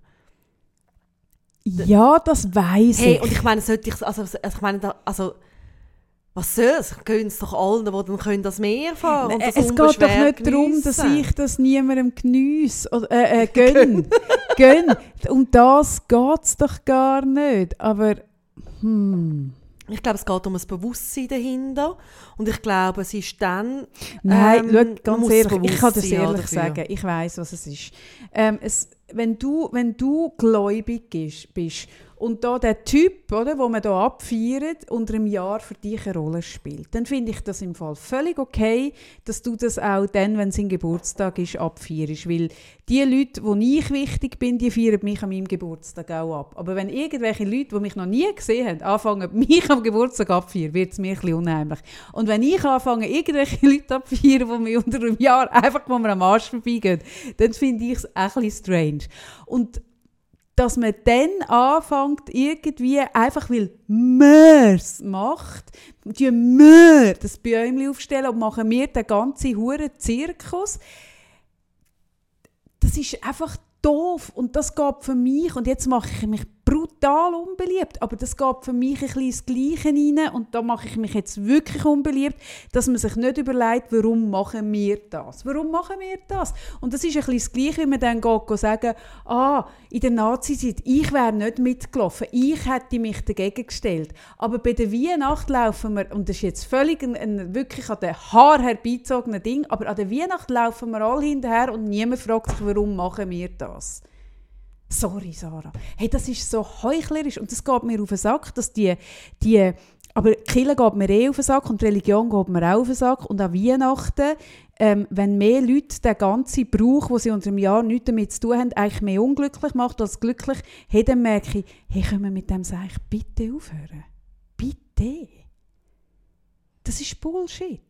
Ja, das weiß Hey, ich. und ich meine, sollte ich, also, also ich meine, also, was soll's? Gönnen es doch allen, die dann können das Meer fahren das es geht doch nicht darum, dass ich das niemandem geniesse oder äh, äh, gönn. gönn. Um das geht es doch gar nicht. Aber hm. Ich glaube, es geht um das Bewusstsein dahinter. Und ich glaube, es ist dann... Nein, Ähm, schau, ganz ehrlich, ich kann das ehrlich dafür. sagen. Ich weiß, was es ist. Ähm, es, wenn, du, wenn du gläubig ist, bist und da der Typ, oder, wo man da abfeiert, unter einem Jahr für dich eine Rolle spielt, dann finde ich das im Fall völlig okay, dass du das auch dann, wenn sein Geburtstag ist, abfeierst. Weil die Leute, die ich wichtig bin, die feiern mich an meinem Geburtstag auch ab. Aber wenn irgendwelche Leute, die mich noch nie gesehen haben, anfangen, mich am Geburtstag abfeiern, wird es mir ein bisschen unheimlich. Und wenn ich anfange, irgendwelche Leute abfeiern, die mir unter einem Jahr einfach wo wir am Arsch vorbeigehen, dann finde ich es ein bisschen strange. Und dass man dann anfängt, irgendwie einfach weil man es macht, die wir das Bäumchen aufstellen und machen wir den ganzen huren Zirkus, das ist einfach doof und das geht für mich, und jetzt mache ich mich brutal unbeliebt, aber das geht für mich ein bisschen ins Gleiche rein und da mache ich mich jetzt wirklich unbeliebt, dass man sich nicht überlegt, warum machen wir das? Warum machen wir das? Und das ist ein bisschen das Gleiche, wie man dann geht sagen, ah, in der Nazi-Zeit, ich wäre nicht mitgelaufen, ich hätte mich dagegen gestellt. Aber bei der Weihnacht laufen wir, und das ist jetzt völlig ein, ein wirklich an den Haar herbeizogener Ding, aber an der Weihnacht laufen wir alle hinterher und niemand fragt sich, warum machen wir das? Sorry, Sarah. Hey, das ist so heuchlerisch und das geht mir auf den Sack, dass die, die aber Kirche geht mir eh auf den Sack und Religion geht mir auch auf den Sack und an Weihnachten, ähm, wenn mehr Leute den ganzen Brauch, den sie unter dem Jahr nichts damit zu tun haben, eigentlich mehr unglücklich macht als glücklich, hey, dann merke ich, hey, können wir mit dem Seich bitte aufhören? Bitte. Das ist Bullshit.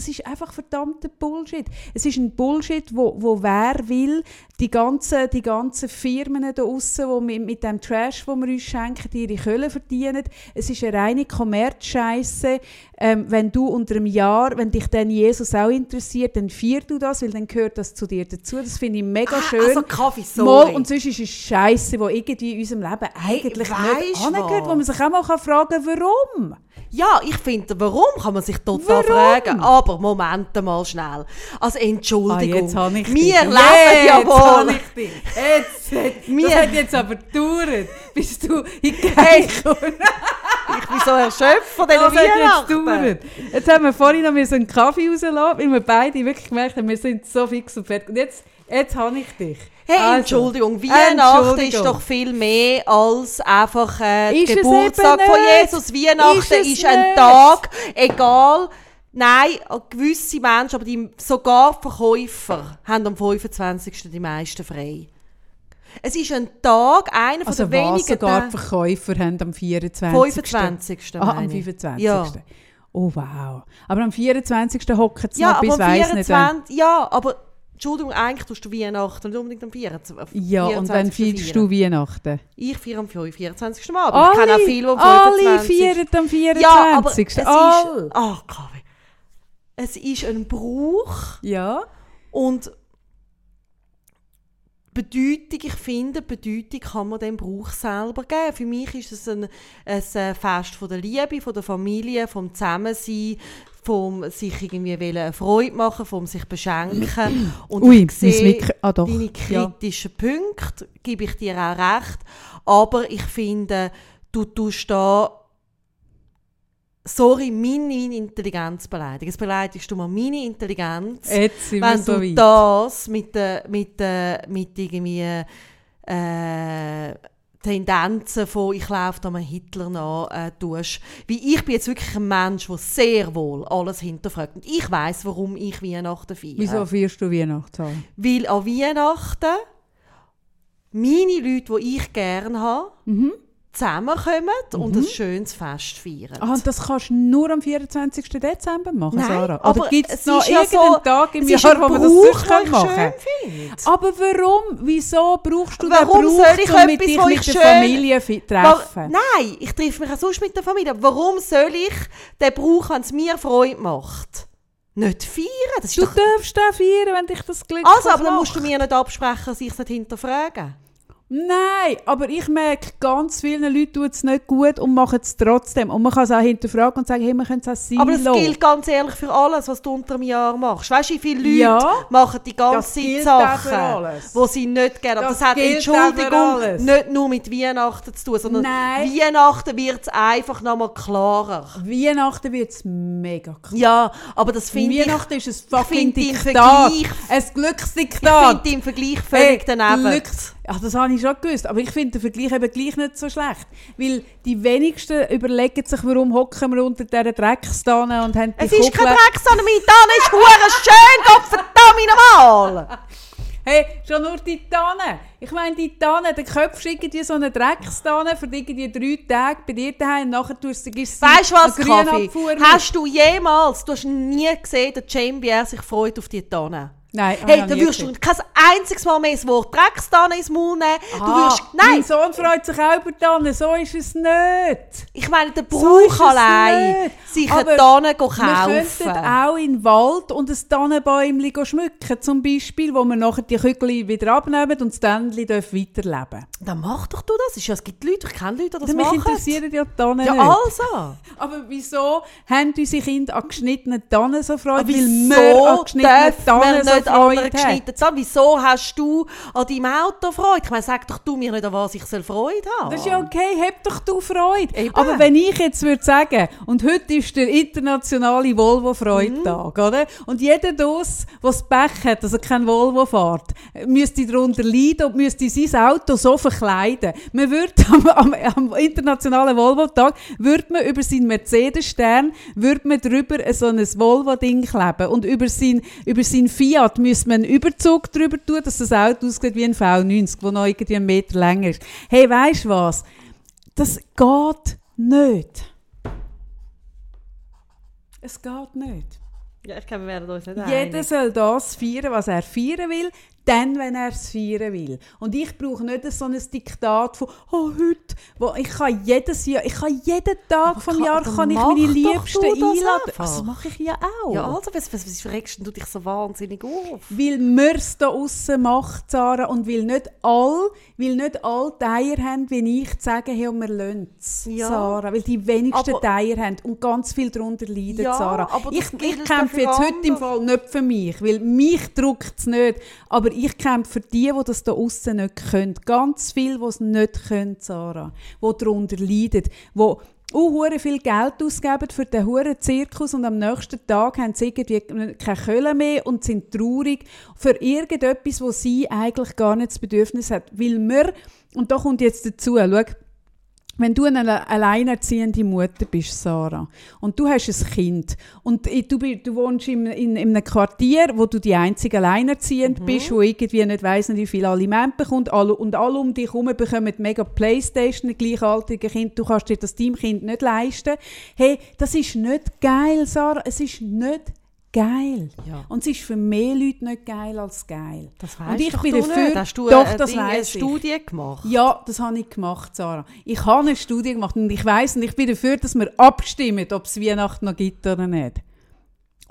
Das ist einfach verdammter Bullshit. Es ist ein Bullshit, wo, wo wer will, die ganzen, die ganzen Firmen da draussen, die mit, mit dem Trash, den wir uns schenken, ihre Kohle verdienen. Es ist eine reine Kommerzscheiße. Ähm, wenn du unter einem Jahr, wenn dich dann Jesus auch interessiert, dann feierst du das, weil dann gehört das zu dir dazu. Das finde ich mega Ah, schön. Also Kaffee, sorry. Mal, und sonst ist es Scheiße, die irgendwie in unserem Leben eigentlich nicht weisst angehört, wo man sich auch mal fragen kann, warum. Ja, ich finde, warum kann man sich total Warum? fragen. Aber Moment mal schnell. Also Entschuldigung. Ah, jetzt habe ich wir dich. leben Jetzt ja wohl. dich. Jetzt, jetzt, Wir- das hat jetzt aber gedauert, bis du kommst. Ich bin so erschöpft von diesen Das jetzt Weihnachten. gedauert. Jetzt haben wir vorhin noch einen Kaffee rauslassen, weil wir beide wirklich gemerkt haben, wir sind so fix und fertig. Und jetzt, jetzt habe ich dich. Hey, Also, Entschuldigung, Weihnachten Entschuldigung. ist doch viel mehr als einfach äh, es Geburtstag von. Jesus. Weihnachten Ist ist, ein. Tag, egal. Nein, gewisse Menschen, aber die, sogar Verkäufer haben am 25. die meisten frei. Es ist ein Tag, einer Also von was wenigen sogar Tage. Verkäufer haben am 24. 25. Ah, am meine ich. 25. Ja. Oh wow. Aber am 24. hocken sie Ja, noch bis weiss nicht wann. 24. Ja, aber Entschuldigung, eigentlich tust du Weihnachten nicht unbedingt am 24. Ja, und wann 24. feierst du Weihnachten? Ich feiere am 24. Mal, aber ich kenne auch viele, die am alle 25. feiern am 24. Ja, aber es ist... Alle. Ach, Kaffee. Es ist ein Brauch Ja. und Bedeutung, ich finde, Bedeutung kann man dem Brauch selber geben. Für mich ist es ein, ein äh, Fest von der Liebe, von der Familie, vom Zusammensein, vom sich irgendwie eine Freude machen, vom sich beschenken. Und Ui, ich sehe. Ah doch. deine Ja. kritischen Punkte, gebe ich dir auch recht. Aber ich finde, du tust da sorry, meine Intelligenz beleidigen. Es beleidigst du mal meine Intelligenz Jetzt sind wenn so du weit. das mit, der mit, mit irgendwie äh, Tendenzen von «ich laufe einem Hitler nach» äh, tust. Wie ich bin jetzt wirklich ein Mensch, der sehr wohl alles hinterfragt. Und ich weiß, warum ich Weihnachten feiere. Wieso feierst du Weihnachten? Weil an Weihnachten meine Leute, die ich gerne habe, Mhm. Zusammenkommen und ein schönes Fest feiern. Ah, und das kannst du nur am 24. Dezember machen, Nein, Sarah? Oder aber gibt es noch ist ja irgendeinen so- Tag im Jahr, wo man das den ich machen kann? Aber warum? Wieso brauchst du Warum den soll Brauch, ich um mit etwas, dich mit der Familie treffen? Nein, ich treffe mich auch sonst mit der Familie. Warum soll ich den Brauch, wenn es mir Freude macht, nicht feiern? Das Du doch... darfst auch feiern, wenn dich das Glück Also, aber dann musst du macht. mir nicht absprechen, dass ich es nicht hinterfrage. Nein, aber ich merke, ganz vielen Leuten tut es nicht gut und machen es trotzdem. Und man kann es auch hinterfragen und sagen, hey, wir können es auch sein Aber das lassen. gilt ganz ehrlich für alles, was du unter einem Jahr machst. Weißt du, wie viele Leute Ja. machen die ganze Zeit Sachen, die sie nicht gerne... Aber Das das hat, Entschuldigung, nicht nur mit Weihnachten zu tun, sondern Nein. Weihnachten wird es einfach nochmal klarer. Weihnachten wird es mega klar. Ja, aber das finde ich... Weihnachten ist ein fucking Diktat. Vergleich- Ein Ich Glücksdiktat. finde im Vergleich völlig daneben. Glücks ja, das habe ich schon gewusst. Aber ich finde den Vergleich eben gleich nicht so schlecht. Weil die wenigsten überlegen sich, warum hocken wir unter dieser Dreckstanne und haben die Es ist Kuppel- kein Drecksanne, meine Tanne ist hure schön, Gott verdammt nochmal! Hey, schon nur die Tanne. Ich meine, die Tanne, der köpfst irgendwie so eine Dreckstanne für irgendwie drei Tage bei dir daheim und nachher tust du gibst sie Weißt du was, Kaffee? Hast du jemals, du hast nie gesehen, dass Jamie Bier sich freut auf die Tanne? Nein, Hey, da nie wirst du kein einziges Mal mehr das Wort Dreckstanne ins Maul nehmen. Du Ah, wirst, Mein nein, Sohn freut sich auch über Tanne, so ist es nicht. ich meine, der So Brauch es allein, sich eine Tanne Wir kaufen. könnten auch in den Wald und ein Tannenbäumchen schmücken, zum Beispiel, wo wir nachher die Kügel wieder abnehmen und das darf weiterleben Dann mach doch du das. Ja- Es gibt Leute, ich kenne Leute, die das. Mich machen. interessieren ja die Tannen Ja, nicht. also. Aber wieso haben unsere Kinder an geschnittenen Tannen so Freude? Weil wir an geschnittenen wir Tannen so nicht an einer Freude haben. geschnittenen Tanne? Wieso hast du an deinem Auto Freude? Ich meine, sag doch du mir nicht, an was ich soll Freude haben Das ist ja okay, hab doch du Freude. Eben. Aber wenn ich jetzt würde sagen, und heute ist der internationale Volvo-Freudtag, Mhm. oder? Und jeder das, der das Pech hat, also kein Volvo fährt, müsste darunter leiden und müsste sein Auto so verkleiden. Man würde am, am, am internationalen Volvo-Tag, würde man über seinen Mercedes-Stern, würde man drüber so ein Volvo-Ding kleben. Und über sein, über sein Fiat müsste man einen Überzug drüber tun, dass das Auto aussieht wie ein V90, der noch irgendwie einen Meter länger ist. Hey, weißt du was? Das geht nicht. Es geht nicht. Ja, ich glaube, wir werden uns nicht Jeder soll das feiern, was er feiern will, dann, wenn er es feiern will. Und ich brauche nicht so ein Diktat von «Oh, heute!» wo Ich kann jedes Jahr, ich kann jeden Tag Aber vom kann- Jahr kann ich meine Liebsten das einladen. einfach. Das mache ich ja auch. Ja, also, was, was, was regst du dich so wahnsinnig auf? Weil wir es da aussen macht, Sarah, und weil nicht all, weil nicht all die Eier haben, wie ich, zu sagen, hey, und wir lassen es, Ja. Sarah. Weil die wenigsten Aber- die Eier haben und ganz viel darunter leiden, Ja, Sarah. aber ich das ich kämpfe jetzt heute im. Fall nicht für mich, weil mich drückt es nicht. Aber ich kämpfe für die, die das da aussen nicht können. Ganz viele, die es nicht können, Sarah. Die darunter leiden. Die uh, hure viel Geld ausgeben für den huren Zirkus und am nächsten Tag haben sie irgendwie keine Kölle mehr und sind traurig für irgendetwas, wo sie eigentlich gar nicht das Bedürfnis hat. Weil wir, und da kommt jetzt dazu, schau, wenn du eine alle- alleinerziehende Mutter bist, Sarah, und du hast ein Kind und du, du wohnst in, in, in einem Quartier, wo du die einzige Alleinerziehende bist, wo irgendwie nicht weiss, wie viel Aliment bekommt, alle, und alle um dich herum bekommen mega Playstation, gleichaltrige Kind, du kannst dir das deinem Kind nicht leisten. Hey, das ist nicht geil, Sarah, es ist nicht geil. Ja. Und es ist für mehr Leute nicht geil als geil. Das Und weißt ich doch bin du dafür- nicht. Hast du Doch, eine, das Ding, eine. Studie gemacht? Ja, das habe ich gemacht, Sarah. Ich habe eine Studie gemacht und ich weiß und ich bin dafür, dass wir abstimmen, ob es Weihnachten noch gibt oder nicht.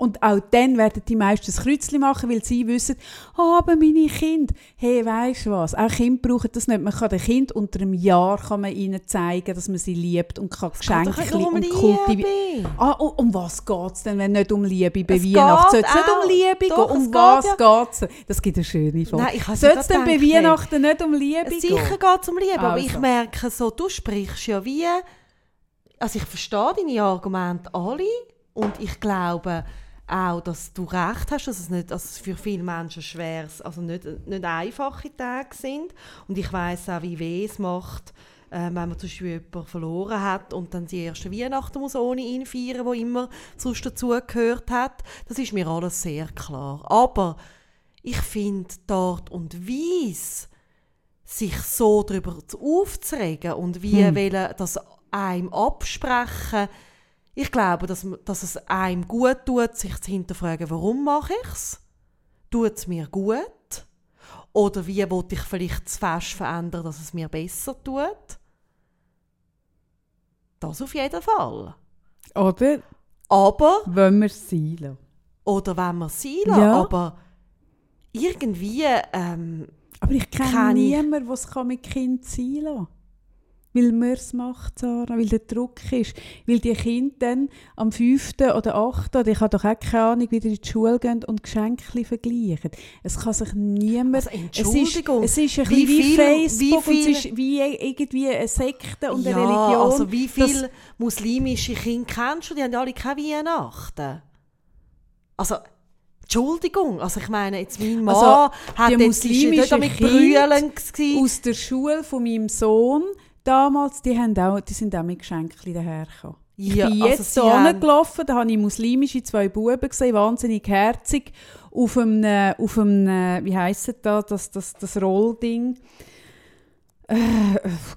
Und auch dann werden die meisten das Kreuzchen machen, weil sie wissen, oh, aber meine Kinder, hey, weisst du was, auch Kinder brauchen das nicht. Man kann den Kind unter einem Jahr kann man ihnen zeigen, dass man sie liebt und kann Geschenke doch nicht um und kultivieren. Ah, um, um was geht es denn, wenn nicht um Liebe bei Es Weihnachten? Soll geht es nicht um Liebe Doch, gehen? Um geht was ja. geht es? Das gibt eine schöne Frage. Nein, ich habe Soll es denn bei. Weihnachten nicht um Liebe gehen? Sicher geht es um Liebe, aber Also. ich merke so, du sprichst ja wie... Also ich verstehe deine Argumente alle und ich glaube auch, dass du recht hast, dass es, nicht, dass es für viele Menschen schwer also nicht, nicht einfache Tage sind. Und ich weiß auch, wie weh es macht, äh, wenn man zum Beispiel jemanden verloren hat und dann die erste Weihnachten muss ohne ihn feiern, wo immer sonst dazugehört hat. Das ist mir alles sehr klar. Aber ich finde dort und Weise, sich so darüber aufzuregen und wie Hm. wollen das einem absprechen, ich glaube, dass, dass es einem gut tut, sich zu hinterfragen, warum mache ich es? Tut es mir gut? Oder wie wollte ich vielleicht das Fest verändern, dass es mir besser tut? Das auf jeden Fall. Oder Aber, wollen wir sein lassen? oder wenn wir sein Ja. aber irgendwie, ähm, Aber ich kenne Kann ich. niemanden, der es mit Kind sein kann. Weil man es macht, Sarah, weil der Druck ist. Weil die Kinder dann am 5. oder 8. oder ich habe doch auch keine Ahnung, wieder in die Schule gehen und Geschenke vergleichen. Es kann sich niemand... also Entschuldigung, es ist, es ist ein wie wie, viel- Facebook wie und es viel- ist wie irgendwie eine Sekte und ja, eine Religion. also wie viele muslimische Kinder kennst du? Die haben alle keine Weihnachten. Also, Entschuldigung, also ich meine, jetzt mein Mann Also, hat die muslimischen damit brüllen aus der Schule von meinem Sohn damals, die, haben auch, die sind auch mit Geschenken dahergekommen. Ich Ja, bin also jetzt sie hier haben- gelaufen, da habe ich muslimische zwei Buben gesehen, wahnsinnig herzig, auf einem, äh, auf einem äh, wie heisst das, das, das, das Rollding, äh,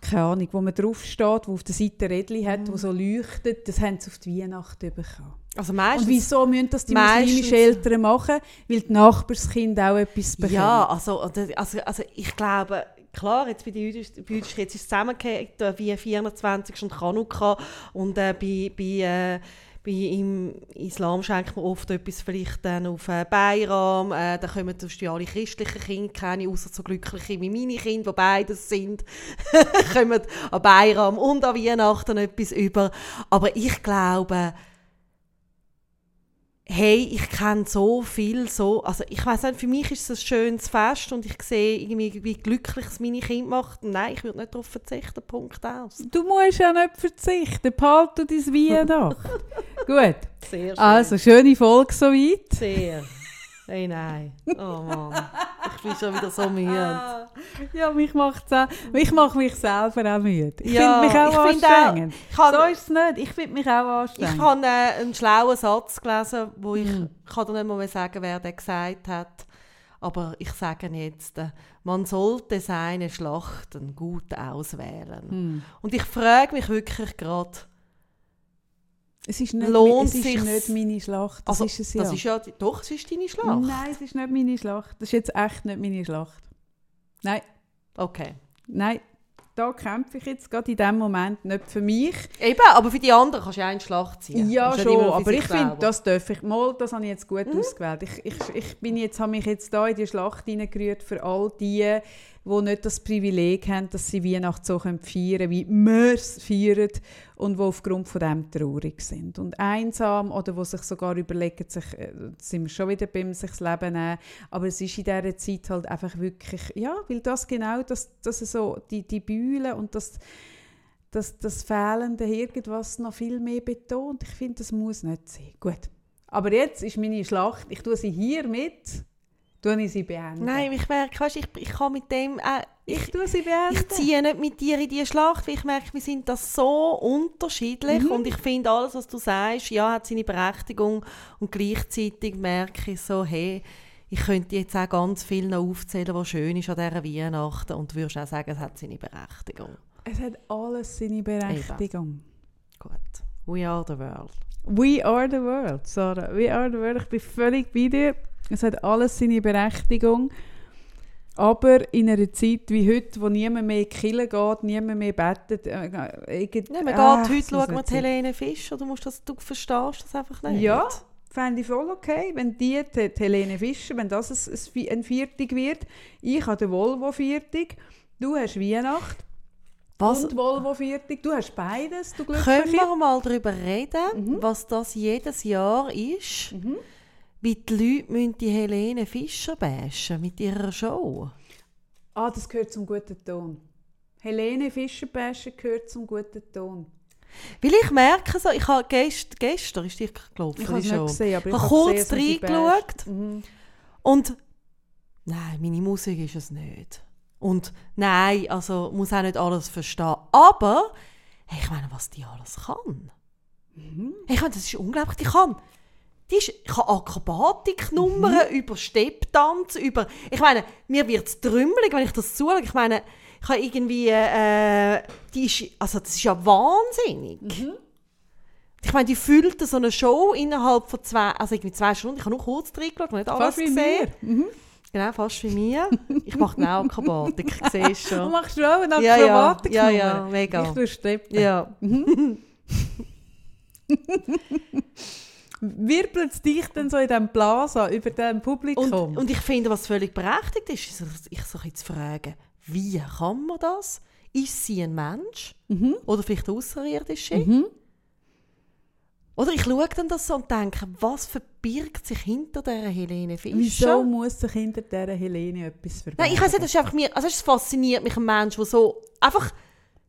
keine Ahnung, wo man drauf steht, wo auf der Seite Rädchen hat, Mhm. wo so leuchtet, das haben sie auf die Weihnachten bekommen. Also Und meistens, wieso müssen das die muslimischen Eltern machen? Weil die Nachbarskinder auch etwas bekommen. ja, also, also, also ich glaube, klar, jetzt bei den jüdischen, bei jüdischen jetzt ist es zusammengehängt, äh, wie 24. und Chanukka und äh, bei, bei, äh, bei im Islam schenkt man oft etwas vielleicht dann auf äh, Bayram, äh, da kommen zum Beispiel alle christlichen Kinder, keine, außer so glückliche wie meine Kinder, die beides sind, kommen an Bayram und an Weihnachten etwas über. Aber ich glaube, hey, ich kenne so viel, so, also ich weiß nicht, für mich ist es ein schönes Fest und ich sehe irgendwie, wie glücklich es meine Kinder macht. Nein, ich würde nicht darauf verzichten, Punkt aus. Du musst ja nicht verzichten. Behalte dein Weihnacht. Gut. Sehr schön. Also, schöne Folge soweit. Sehr. Hey, nein. Oh Mann, ich bin schon wieder so müde. Ja, mich macht Ich mache mich selber auch müde. Ich Ja, finde mich auch ich anstrengend. Ich habe so ist es nicht. Ich finde mich auch ich anstrengend. habe äh, einen schlauen Satz gelesen, wo ich, Hm. ich kann dir nicht mehr sagen, wer den gesagt hat. Aber ich sage jetzt, äh, man sollte seine Schlachten gut auswählen. Hm. Und ich frage mich wirklich gerade, Es ist nicht, Lohnt es ist sich's? nicht meine Schlacht. Das Also, ist es ja. Das ist ja, doch, es ist deine Schlacht. Nein, es ist nicht meine Schlacht. Das ist jetzt echt nicht meine Schlacht. Nein, Okay. nein. Da kämpfe ich jetzt gerade in dem Moment nicht für mich. Eben, aber für die anderen kannst du ja eine Schlacht ziehen. Ja, schon, aber ich finde, das darf ich. Mal, das habe ich jetzt gut Mhm. ausgewählt. Ich, ich, ich bin jetzt, habe mich jetzt da in die Schlacht hineingerührt für all die, die nicht das Privileg haben, dass sie Weihnachten so feiern können, wie wir es feiern und die aufgrund von dem traurig sind. Und einsam oder die sich sogar überlegen, sich, äh, sind wir schon wieder beim sich das Leben nehmen, aber es ist in dieser Zeit halt einfach wirklich, ja, weil das genau, das, das so, die, die Bühlen und das dass das Fehlende irgendwas noch viel mehr betont. Ich finde, das muss nicht sein. Gut. Aber jetzt ist meine Schlacht, ich tue sie hier mit, tue ich sie beenden. Nein, ich merke, weißt, ich, ich kann mit dem... Äh, ich ich, tue sie beenden. ich ziehe nicht mit dir in diese Schlacht, weil ich merke, wir sind das so unterschiedlich Mhm. und ich finde, alles, was du sagst, ja, hat seine Berechtigung und gleichzeitig merke ich so, hey, ich könnte jetzt auch ganz viel noch aufzählen, was schön ist an dieser Weihnachten und würdest auch sagen, es hat seine Berechtigung. es hat alles seine Berechtigung. Gut. We are the world. We are the world, Sarah. We are the world. Ich bin völlig bei dir. Es hat alles seine Berechtigung. Aber in einer Zeit wie heute, wo niemand mehr Kirche geht, niemand mehr betet, äh, Ja, man Ah, geht, heute es muss schauen wir. Helene Fischer, du, musst das, du verstehst das einfach nicht. Ja, fände ich voll okay, wenn die, die, die Helene Fischer, wenn das ein, ein, Vi- ein Viertig wird. Ich habe den Volvo Viertig, du hast Weihnacht Was, und Volvo Viertig. Du hast beides, du können wir mal darüber reden, Mhm. was das jedes Jahr ist? Mhm. Wie die Leute müssen die Helene Fischer bashen mit ihrer Show. Ah, das gehört zum guten Ton. Helene Fischer-Basche gehört zum guten Ton. Weil ich merke so, ich habe gest, gestern ist die gelaufen, Ich habe nicht Show. gesehen, aber Ich ich habe habe kurz reingeschaut. Mhm. Und nein, meine Musik ist es nicht. Und nein, also muss auch nicht alles verstehen. Aber hey, ich meine, was die alles kann. Mhm. Ich meine, das ist unglaublich. Die kann, die ist, ich kann Akrobatiknummern Mhm. über Stepptanz, über... Ich meine, mir wird es trümmelig, wenn ich das zuschaue. Ich meine, ich habe irgendwie... Äh, die ist, also das ist ja wahnsinnig. Mhm. Ich meine, die füllt so eine Show innerhalb von zwei, also irgendwie zwei Stunden. Ich habe nur kurz reingeschaut, noch nicht alles Fast wie gesehen. mir. Mhm. Genau, fast wie mir. Ich mache genau Akrobatik, ich sehe es Du schon. machst schon eine Ja, ja, Akrobatik. ja, ja, mega. Ich tue Steppen. Ja. Wirbelt es dich denn so in diesem Plaza über dem Publikum? Und, und ich finde, was völlig berechtigt ist, ist ich so jetzt fragen, wie kann man das? Ist sie ein Mensch? mhm. Oder vielleicht eine Außerirdische? Mhm. Oder ich schaue dann das so und denke, was verbirgt sich hinter dieser Helene Fischer? Wieso muss sich hinter dieser Helene etwas verbergen? Nein, ich weiß nicht, das ist einfach mir, also es fasziniert mich ein Mensch, der so einfach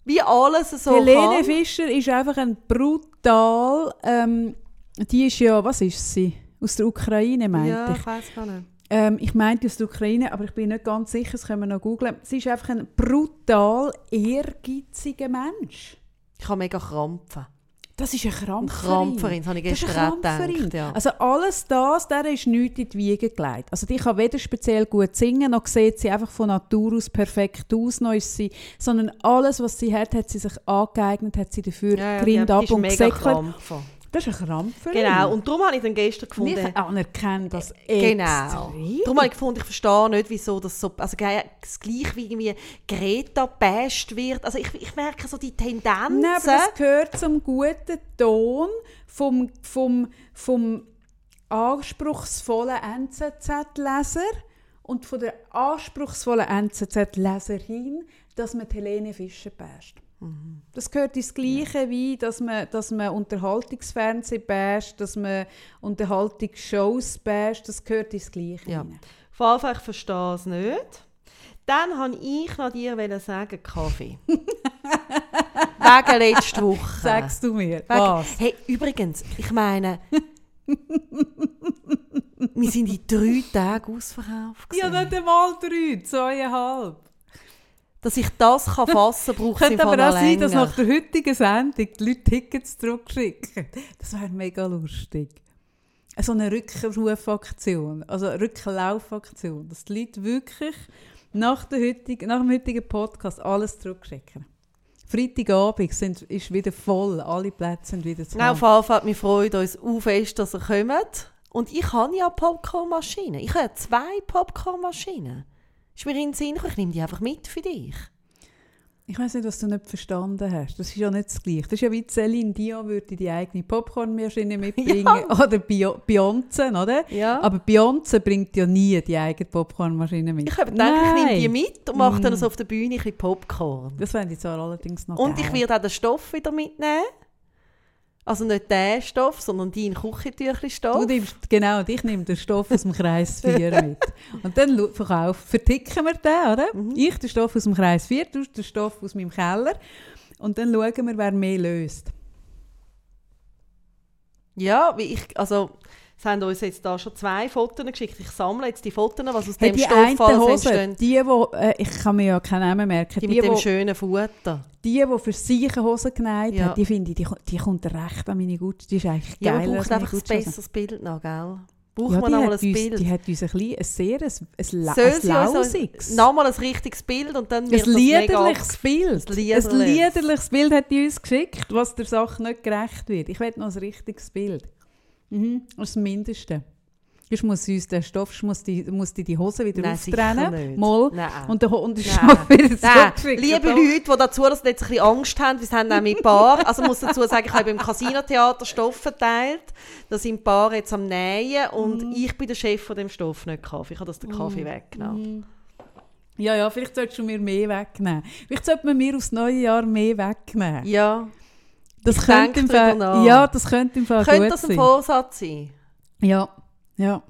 wie alles so Helene kann. Fischer ist einfach ein brutal. Ähm, die ist ja, was ist sie? Aus der Ukraine, meinte Ja, ich. ich weiß gar nicht. Ähm, ich meinte aus der Ukraine, aber ich bin nicht ganz sicher, das können wir noch googeln. Sie ist einfach ein brutal ehrgeiziger Mensch. Ich habe mega Krampfen. Das ist eine Eine Krampferin. Krampferin, das habe ich gestern Krampferin. gedacht. Ja. Also alles das, der ist nichts in die Wiege gelegt. Also die kann weder speziell gut singen, noch sieht sie einfach von Natur aus perfekt aus, noch ist sie, sondern alles, was sie hat, hat sie sich angeeignet, hat sie dafür ja, ja, gerinnt die ab und gesäckelt. Das ist eine Krampferin. Genau, und darum habe ich dann gestern Und gefunden... ich anerkenne das Genau. extrem. Darum habe ich gefunden, ich verstehe nicht, wieso das so, also das gleich wie irgendwie Greta basht wird. Also ich, ich merke so die Tendenzen. Nein, aber das gehört zum guten Ton vom, vom, vom anspruchsvollen NZZ-Leser und von der anspruchsvollen NZZ-Leserin, dass man Helene Fischer Das gehört ins Gleiche wie, dass man, dass man Unterhaltungsfernsehen basht, dass man Unterhaltungsshows basht. Das gehört ins Gleiche. Ja. Auf jeden Fall, ich verstehe es nicht. Dann wollte ich noch dir sagen, Kaffee. Wegen letzter Woche. Sagst du mir, Wegen- was? Hey, übrigens, ich meine, wir sind in drei Tagen ausverkauft. Ja, gewesen. nicht einmal drei, zweieinhalb. Dass ich das kann fassen kann, braucht es Könnte aber auch sein, dass nach der heutigen Sendung die Leute Tickets zurückschicken. Das wäre mega lustig. So eine Rückrufaktion, also eine Rücklaufaktion, dass die Leute wirklich nach, der heutigen, nach dem heutigen Podcast alles zurückschicken. Freitagabend sind, ist wieder voll, alle Plätze sind wieder zu auf jeden Fall hat mich freut uns auch fest, dass ihr kommt. Und ich habe ja Popcornmaschinen. Ich habe zwei Popcornmaschinen. Ist mir in den Sinn gekommen, ich nehme die einfach mit für dich. Ich weiß nicht, was du nicht verstanden hast. Das ist ja nicht das Gleiche. Das ist ja wie Celine Dion würde die eigene Popcornmaschine mitbringen. Oder Bio- Beyoncé, oder? Ja. Aber Beyoncé bringt ja nie die eigene Popcornmaschine mit. ich habe gedacht, ich nehme die mit und mache dann Mm. so auf der Bühne ein bisschen Popcorn. Das fände ich zwar allerdings noch Und ich geil. werde auch den Stoff wieder mitnehmen. Also nicht den Stoff, sondern deinen Küchentüchli-Stoff. Du nimmst, genau, und ich nehme den Stoff aus dem Kreis 4 mit. Und dann verkauf, verticken wir den, oder? Mhm. Ich den Stoff aus dem Kreis 4, du den Stoff aus meinem Keller. Und dann schauen wir, wer mehr löst. Ja, wie ich, also, es haben uns jetzt da schon zwei Fotos geschickt. Ich sammle jetzt die Fotos, was aus Hey, dem die Stoff alles entstehen. die, wo, äh, ich kann mir ja keinen Namen merken, Die die, mit dem wo, schönen Futter. die, wo für sich eine Hose genäht Ja. hat, die finde ich, die, die kommt recht an meine Gucci. Die ist eigentlich Ja, geiler man braucht einfach ein besseres Bild noch, gell? Braucht Ja, man die noch mal hat, ein uns, Bild? die hat uns ein, bisschen, ein sehr ein, ein, ein sie also lausiges, nochmal ein richtiges Bild und dann ein liederliches Bild. Ein Ein liederliches. liederliches Bild hat die uns geschickt, was der Sache nicht gerecht wird. Ich will noch ein richtiges Bild. Mhm. Das ist das Mindeste. Sonst muss uns der Stoff, sonst muss die, muss die, die Hose wieder Nein, auftrennen. Mal. Nein. Und der, und der Nein. Stoff wieder zurückgeschickt. liebe Leute, die dazu dass jetzt ein bisschen Angst haben, wir haben nämlich Paar, also ich muss dazu sagen, ich habe im Casino-Theater Stoff verteilt, da sind Paar jetzt am Nähen und Mhm. ich bin der Chef von dem Stoff, nicht Kaffee. Ich habe das den Kaffee weggenommen. Mhm. Ja, ja, vielleicht solltest du mir mehr wegnehmen. Vielleicht sollte man mir aufs neue Jahr mehr wegnehmen. Ja, Das Ich könnte im Fall, ja, das könnte im Fall könnte das ein. Vorsatz sein? Ja, ja.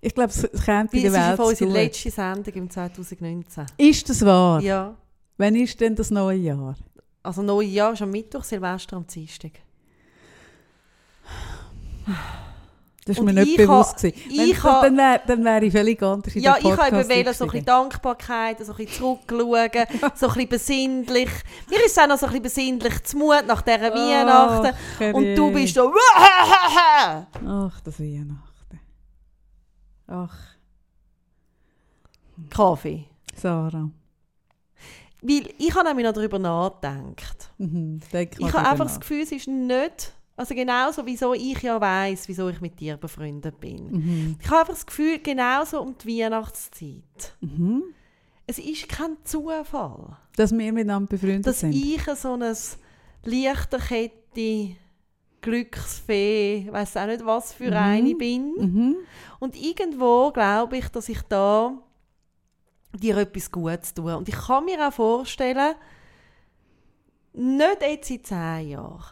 Ich glaube, es käme bei der Welt von unserer zu. letzten Sendung im 2019. Ist das wahr? Ja, Wann ist denn das neue Jahr? also neues Jahr ist am Mittwoch, Silvester am Dienstag. Das war mir nicht ich bewusst. gewesen. ich ha- dann wäre dann wär ich völlig anders in Ja, ich habe eben so ein bisschen. Dankbarkeit, so ein bisschen zurückschauen, so ein bisschen besinnlich. Mir ist es auch noch so ein bisschen besinnlich zu Mut nach dieser Weihnachten. Ach, Und du herrje. bist so... Ach, das Weihnachten. Ach, Kaffee. Sarah. Weil ich habe nämlich noch darüber nachgedacht. Mhm, Ich habe einfach das. Gefühl, es ist nicht... Also genauso, wieso ich ja weiss, wieso ich mit dir befreundet bin. Mhm. Ich habe einfach das Gefühl, genauso um die Weihnachtszeit. Mhm. Es ist kein Zufall, Dass wir miteinander befreundet dass sind. ich so ein Lichterkette, Glücksfee, weiß auch nicht was für Mhm. eine bin. Mhm. Und irgendwo glaube ich, dass ich da dir etwas Gutes tue. Und ich kann mir auch vorstellen, nicht jetzt in 10 Jahren,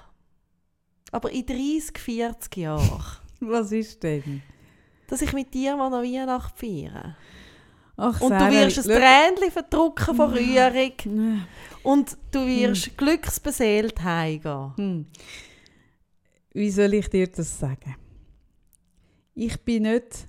aber in 30, 40 Jahren, Was ist denn? dass ich mit dir mal noch Weihnachten feiere. Ach, Und Sarah, du wirst ein Tränchen verdrücken vor Rührung Hm. und du wirst glücksbeseelt heimgehen. Hm. Wie soll ich dir das sagen? Ich bin nicht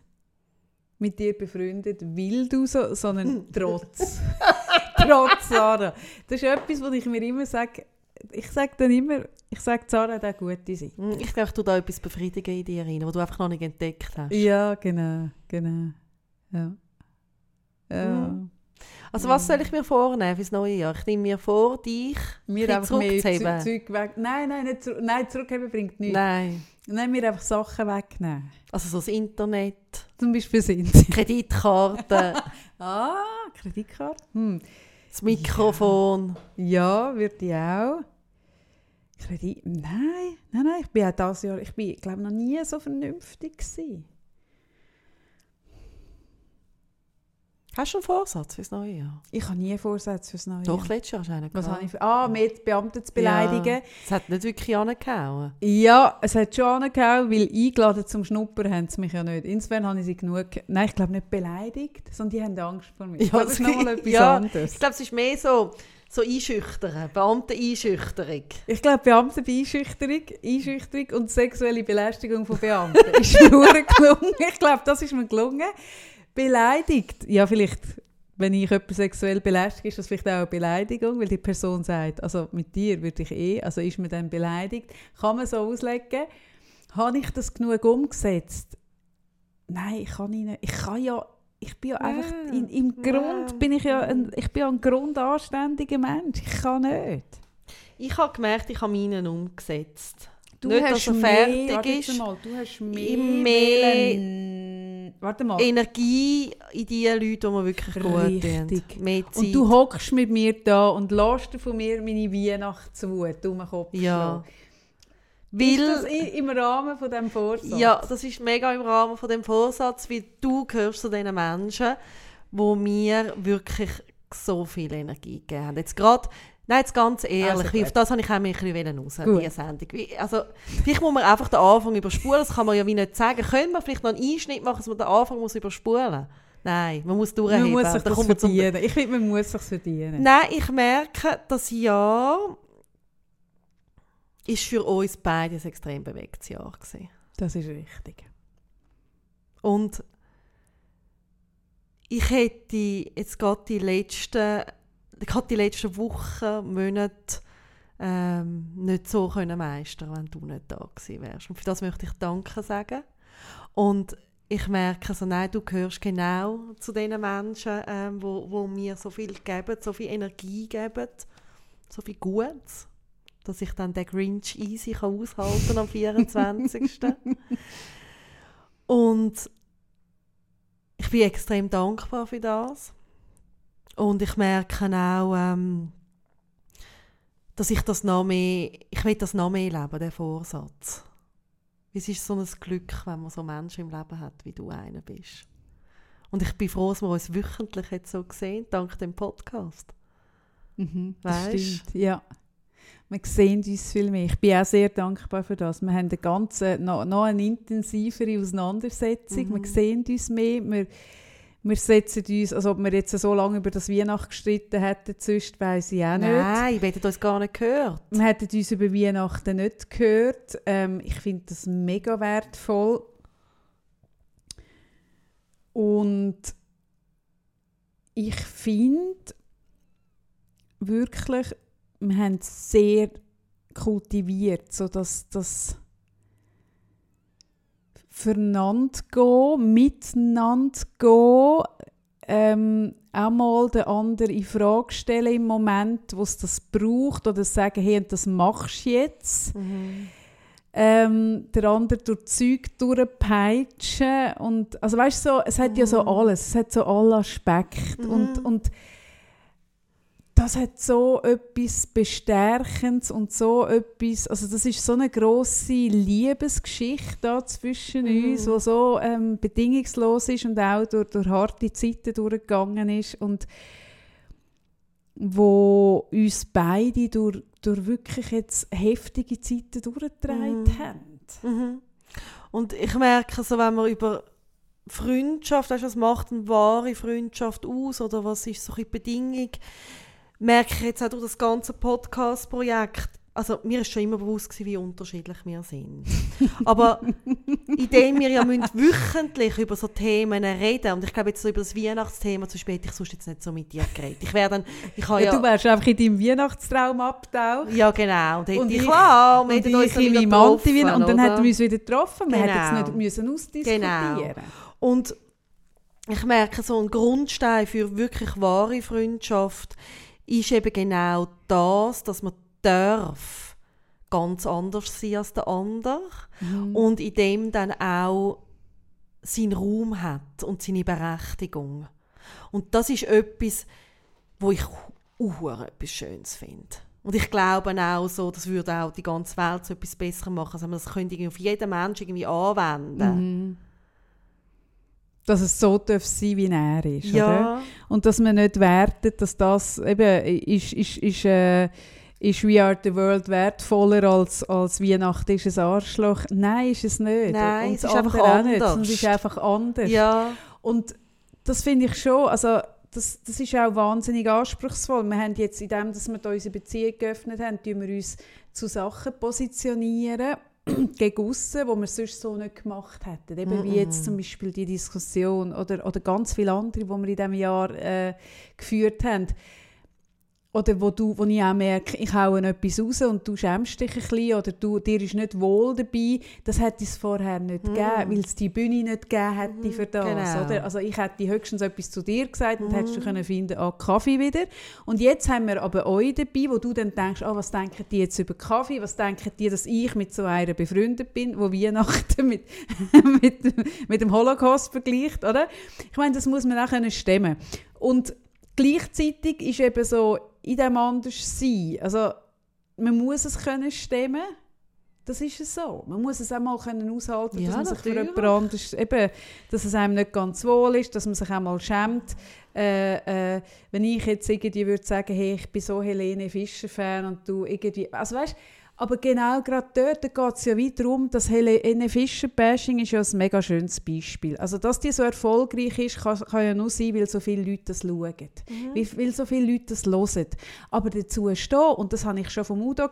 mit dir befreundet, weil du so, sondern trotz. trotz Sarah. Das ist etwas, was ich mir immer sage. Ich sage dann immer, ich sage, Sarah hat auch gute Seite. Hm, Ich glaube, du da etwas befriedigen in dir rein, was du einfach noch nicht entdeckt hast. Ja, genau, genau. Ja. Ja. Mhm. Also was soll ich mir vornehmen fürs neue Jahr? Ich nehme mir vor, dich Mir ein einfach mehr Zeug, weg. Nein, nein, nicht zurück, nein, zurückgeben bringt nichts. Nein. Nein, mir einfach Sachen wegnehmen. Also so das Internet, Zum Beispiel sind sie. Kreditkarte, Ah, Kreditkarte. Hm. Das Mikrofon. Ja, würde ich auch. Kredit? Nein, nein, nein. Ich bin auch dieses Jahr, ich bin, glaube noch nie so vernünftig gewesen. Hast du einen Vorsatz fürs neue Jahr? Ich habe nie Vorsätze fürs neue Doch, Jahr. letztes Jahr einen Was habe ich für... Ah, mit Beamten zu beleidigen. Ja, es hat nicht wirklich angehauen. Ja, es hat schon angehauen, weil eingeladen zum Schnuppern haben sie mich ja nicht. Insofern habe ich sie genug... Nein, ich glaube nicht beleidigt, sondern die haben Angst vor mir. Ja, das ist nochmal etwas ja. anderes. Ich glaube, es ist mehr so, so einschüchtern, Beamten-Einschüchterung. Ich glaube, Beamteneinschüchterung Einschüchterung und sexuelle Belästigung von Beamten ist mir gelungen. Ich glaube, das ist mir gelungen. Beleidigt, ja vielleicht, wenn ich jemanden sexuell belästige, ist das vielleicht auch eine Beleidigung, weil die Person sagt, also mit dir würde ich eh, also ist man dann beleidigt. Kann man so auslegen. Habe ich das genug umgesetzt? Nein, ich kann nicht. Ich kann ja ich bin ja Ja. einfach, in, im Grund Ja. bin ich ja ein, ich bin ja ein grundanständiger Mensch. Ich kann nicht. Ich habe gemerkt, ich habe meinen umgesetzt. Du Nicht, hast dass er mehr, fertig jetzt ist. Mal, du hast mehr, mehr- warte mal. Energie in die Leute, die mir wirklich gut. Richtig. Mehr Zeit. Und du hockst mit mir da und lässt von mir meine Weihnachtswut um den Kopf Ja. schlagen. Ist das Weil, im Rahmen von diesem Vorsatz? ja, das ist mega im Rahmen von dem Vorsatz, weil du gehörst zu den Menschen, wo mir wirklich so viel Energie gegeben haben. Jetzt gerade, nein, jetzt ganz ehrlich, Also auf das habe ich auch ein bisschen raus, Gut. diese Sendung. Also, vielleicht muss man einfach den Anfang überspulen, das kann man ja wie nicht sagen. Können wir vielleicht noch einen Einschnitt machen, dass man den Anfang muss überspulen Nein, man muss Man durchheben. muss sich das kommt man zum- verdienen. Ich finde, man muss sich verdienen. Nein, ich merke, das Jahr ist für uns beide ein extrem bewegtes Jahr gewesen. Das ist richtig. Und ich hätte jetzt gerade die letzten, gerade die letzten Wochen, Monate ähm, nicht so können meistern, wenn du nicht da gewesen wärst. Und für das möchte ich Danke sagen. Und ich merke so, nein, du gehörst genau zu den Menschen, ähm, wo, wo mir so viel geben, so viel Energie geben, so viel Gutes, dass ich dann den Grinch easy kann aushalten am 24. Und ich bin extrem dankbar für das. Und ich merke auch, ähm, dass ich das noch mehr, ich will das noch mehr leben, den Vorsatz. Es ist so ein Glück, wenn man so Menschen im Leben hat, wie du einer bist. Und ich bin froh, dass wir uns wöchentlich jetzt so sehen, dank dem Podcast. Mhm, das Weisst? stimmt. Ja. Wir sehen uns viel mehr. Ich bin auch sehr dankbar für das. Wir haben eine ganz, äh, noch, noch eine intensivere Auseinandersetzung. Mhm. Wir sehen uns mehr. Wir, wir setzen uns, also ob wir jetzt so lange über das Weihnachten gestritten hätten, sonst weiss ich auch nicht. Nein, wir hätten uns gar nicht gehört. Wir hätten uns über Weihnachten nicht gehört. Ähm, ich finde das mega wertvoll. Und ich finde wirklich, wir haben es sehr kultiviert, so dass das füreinander gehen, miteinander gehen, ähm, auch mal den anderen in Frage stellen im Moment, wo es das braucht, oder sagen, hey, das machst du jetzt. Ähm, der andere durch Zeug durchpeitschen und also weißt du so, es hat ja so Mhm. alles, es hat so alle Aspekte Mhm. und, und das hat so etwas Bestärkendes und so etwas, also das ist so eine grosse Liebesgeschichte da zwischen Mhm. uns, wo so ähm, bedingungslos ist und auch durch, durch harte Zeiten durchgegangen ist und wo uns beide durch, durch wirklich jetzt heftige Zeiten durchgetragen Mhm. haben. Mhm. Und ich merke so, wenn man über Freundschaft, weißt, was macht eine wahre Freundschaft aus oder was ist so eine Bedingung, merke ich jetzt auch durch das ganze Podcast-Projekt, also mir ist schon immer bewusst gewesen, wie unterschiedlich wir sind. Aber indem wir ja müssen wöchentlich über so Themen reden und ich glaube jetzt so über das Weihnachtsthema, zum Beispiel hätte ich sonst jetzt nicht so mit dir geredet. Ich wäre dann, ich habe Ja, ja, du wärst einfach in deinem Weihnachtstraum abgetaucht. ja genau, und hätte Und ich, ich- wir Und hätten uns ich in meinem und dann oder? hätten wir uns wieder getroffen. Wir hätten Genau. es nicht müssen ausdiskutieren Genau. Und ich merke, so ein Grundstein für wirklich wahre Freundschaft ist eben genau das, dass man darf ganz anders sein als der andere Mhm. und in dem dann auch seinen Raum hat und seine Berechtigung. Und das ist etwas, wo ich uh, etwas Schönes finde. Und ich glaube auch so, das würde auch die ganze Welt so etwas besser machen, also man das könnte auf jeden Menschen irgendwie anwenden. Mhm. Dass es so darf sein, wie er ist. Oder? Ja. Und dass man nicht wertet, dass das eben ist, ist, ist, äh, ist We Are the World wertvoller als, als Weihnachten ist ein Arschloch. Nein, ist es nicht. Nein, Und es das ist einfach nicht, anders. sondern Es ist einfach anders. Ja. Und das finde ich schon, also das, das ist auch wahnsinnig anspruchsvoll. Wir haben jetzt, in dem, dass wir da unsere Beziehung geöffnet haben, tun wir uns zu Sachen positionieren, gegen aussen, die wir sonst so nicht gemacht hätten. Eben wie jetzt zum Beispiel die Diskussion oder, oder ganz viele andere, die wir in diesem Jahr äh, geführt haben. Oder wo, du, wo ich auch merke, ich haue etwas raus und du schämst dich ein bisschen oder du, dir ist nicht wohl dabei, das hätte es vorher nicht Mhm. gegeben, weil es die Bühne nicht gegeben hätte Mhm, für das. genau. Oder? Also ich hätte höchstens etwas zu dir gesagt und Mhm. hättest du können finden, ah, Kaffee wieder. Und jetzt haben wir aber euch dabei, wo du dann denkst, ah, was denken die jetzt über Kaffee, was denken die, dass ich mit so einer befreundet bin, wo Weihnachten mit, mit, mit dem Holocaust vergleicht, oder? Ich meine, das muss man auch können stemmen. Und gleichzeitig ist eben so in dem Anderssein, also man muss es können stemmen, das ist es so. Man muss es auch mal können aushalten, Ja, dass man sich für natürlich. jemand anderes, eben, dass es einem nicht ganz wohl ist, dass man sich auch mal schämt. Äh, äh, wenn ich jetzt irgendwie würde sagen, hey, ich bin so Helene Fischer-Fan und du irgendwie, also weißt, aber genau gerade dort geht es ja wieder darum, dass Helene Fischer-Bashing ist ja ein mega schönes Beispiel. Also dass die so erfolgreich ist, kann, kann ja nur sein, weil so viele Leute das schauen. Weil, weil so viele Leute das hören. Aber dazu stehen, und das habe ich schon vom Udo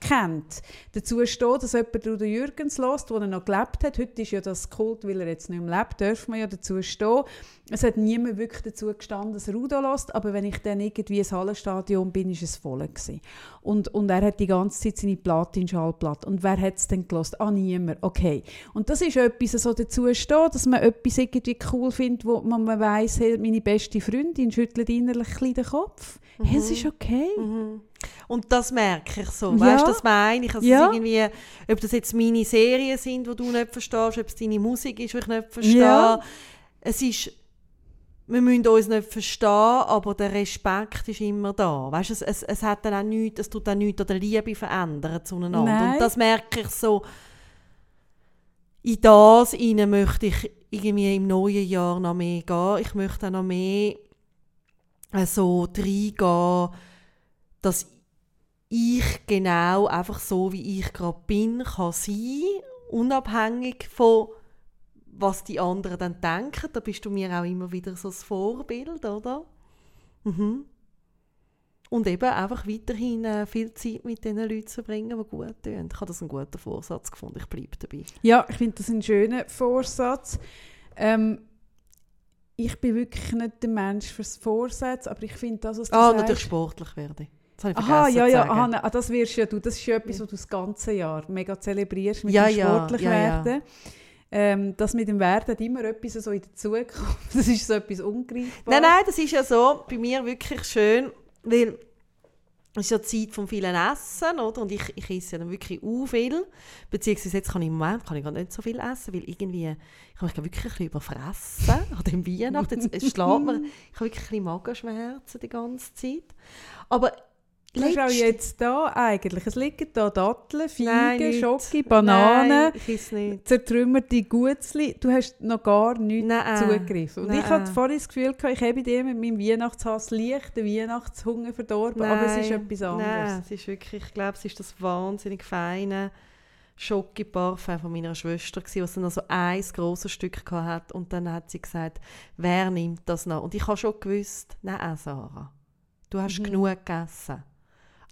kennt, dazu stehen, dass jemand Udo Jürgens lässt, wo er noch gelebt hat. Heute ist ja das Kult, weil er jetzt nicht mehr lebt, dürfen wir ja dazu stehen. Es hat niemand wirklich dazu gestanden, dass er Udo lässt, aber wenn ich dann irgendwie ins Hallenstadion bin, ist es voll gewesen. Und, und er hat die ganze Zeit seine Platin-Schallplatte. Und wer hat es denn gelost? Ah, niemand. Okay. Und das ist etwas, so dazu stehen, dass man etwas irgendwie cool findet, wo man, man weiss, hey, meine beste Freundin schüttelt innerlich den Kopf. Hey, es ist okay. Mhm. Und das merke ich so. Weißt du, das meine ich. Also Ja. irgendwie, ob das jetzt meine Serien sind, die du nicht verstehst, ob es deine Musik ist, die ich nicht verstehe. Ja. Es ist, wir müssen uns nicht verstehen, aber der Respekt ist immer da. Weißt du, es, es, es hat dann auch nichts, es tut auch nichts an der Liebe verändern zueinander. Nein. Und das merke ich so. In das hinein möchte ich irgendwie im neuen Jahr noch mehr gehen. Ich möchte auch noch mehr äh, so reingehen, dass ich genau einfach so, wie ich gerade bin, kann sein, unabhängig von was die anderen dann denken. Da bist du mir auch immer wieder so das Vorbild, oder? Mhm. Und eben einfach weiterhin äh, viel Zeit mit den Leuten zu bringen, die gut tun. Ich habe das einen guten Vorsatz gefunden. Ich bleibe dabei. Ja, ich finde das ein schöner Vorsatz. Ähm, ich bin wirklich nicht der Mensch fürs Vorsatz, aber ich finde das, was du Ah, sagst... natürlich sportlich werde. Das habe ich Aha, ja, ja, nein, ah, das wirst ja du. Das ist ja etwas, was du das ganze Jahr mega zelebrierst mit Ja, dem ja, sportlich ja, ja. werden. Ähm, das mit dem Werden hat immer etwas so in der Zukunft. Das ist so etwas Ungreifbares. Nein, nein, das ist ja so bei mir wirklich schön, weil es ist ja die Zeit vom vielen Essen, oder? Und ich, ich esse ja dann wirklich u viel. Beziehungsweise jetzt kann ich im Moment kann ich gar nicht so viel essen, weil irgendwie, ich habe mich wirklich ein bisschen überfressen an dem Weihnachten. Jetzt, schlägt mir, ich habe wirklich ein bisschen Magenschmerzen die ganze Zeit. Aber Du hast auch jetzt da eigentlich. Es liegen da Datteln, Nein, Feigen. Schoki, Bananen, Nein, ich zertrümmerte Gutzli. Du hast noch gar nichts Nein. zugegriffen. Und ich Nein. hatte vorhin das Gefühl, ich habe dir mit meinem Weihnachtshass leicht den Weihnachtshunger verdorben, aber es ist Nein, etwas Nein, anderes. es ist wirklich, ich glaube, es ist das wahnsinnig feine Schoki-Parfum von meiner Schwester, gewesen, was dann noch so ein grosses Stück hat und dann hat sie gesagt, wer nimmt das noch? Und ich habe schon gewusst, nein, Sarah, du hast Mhm. genug gegessen.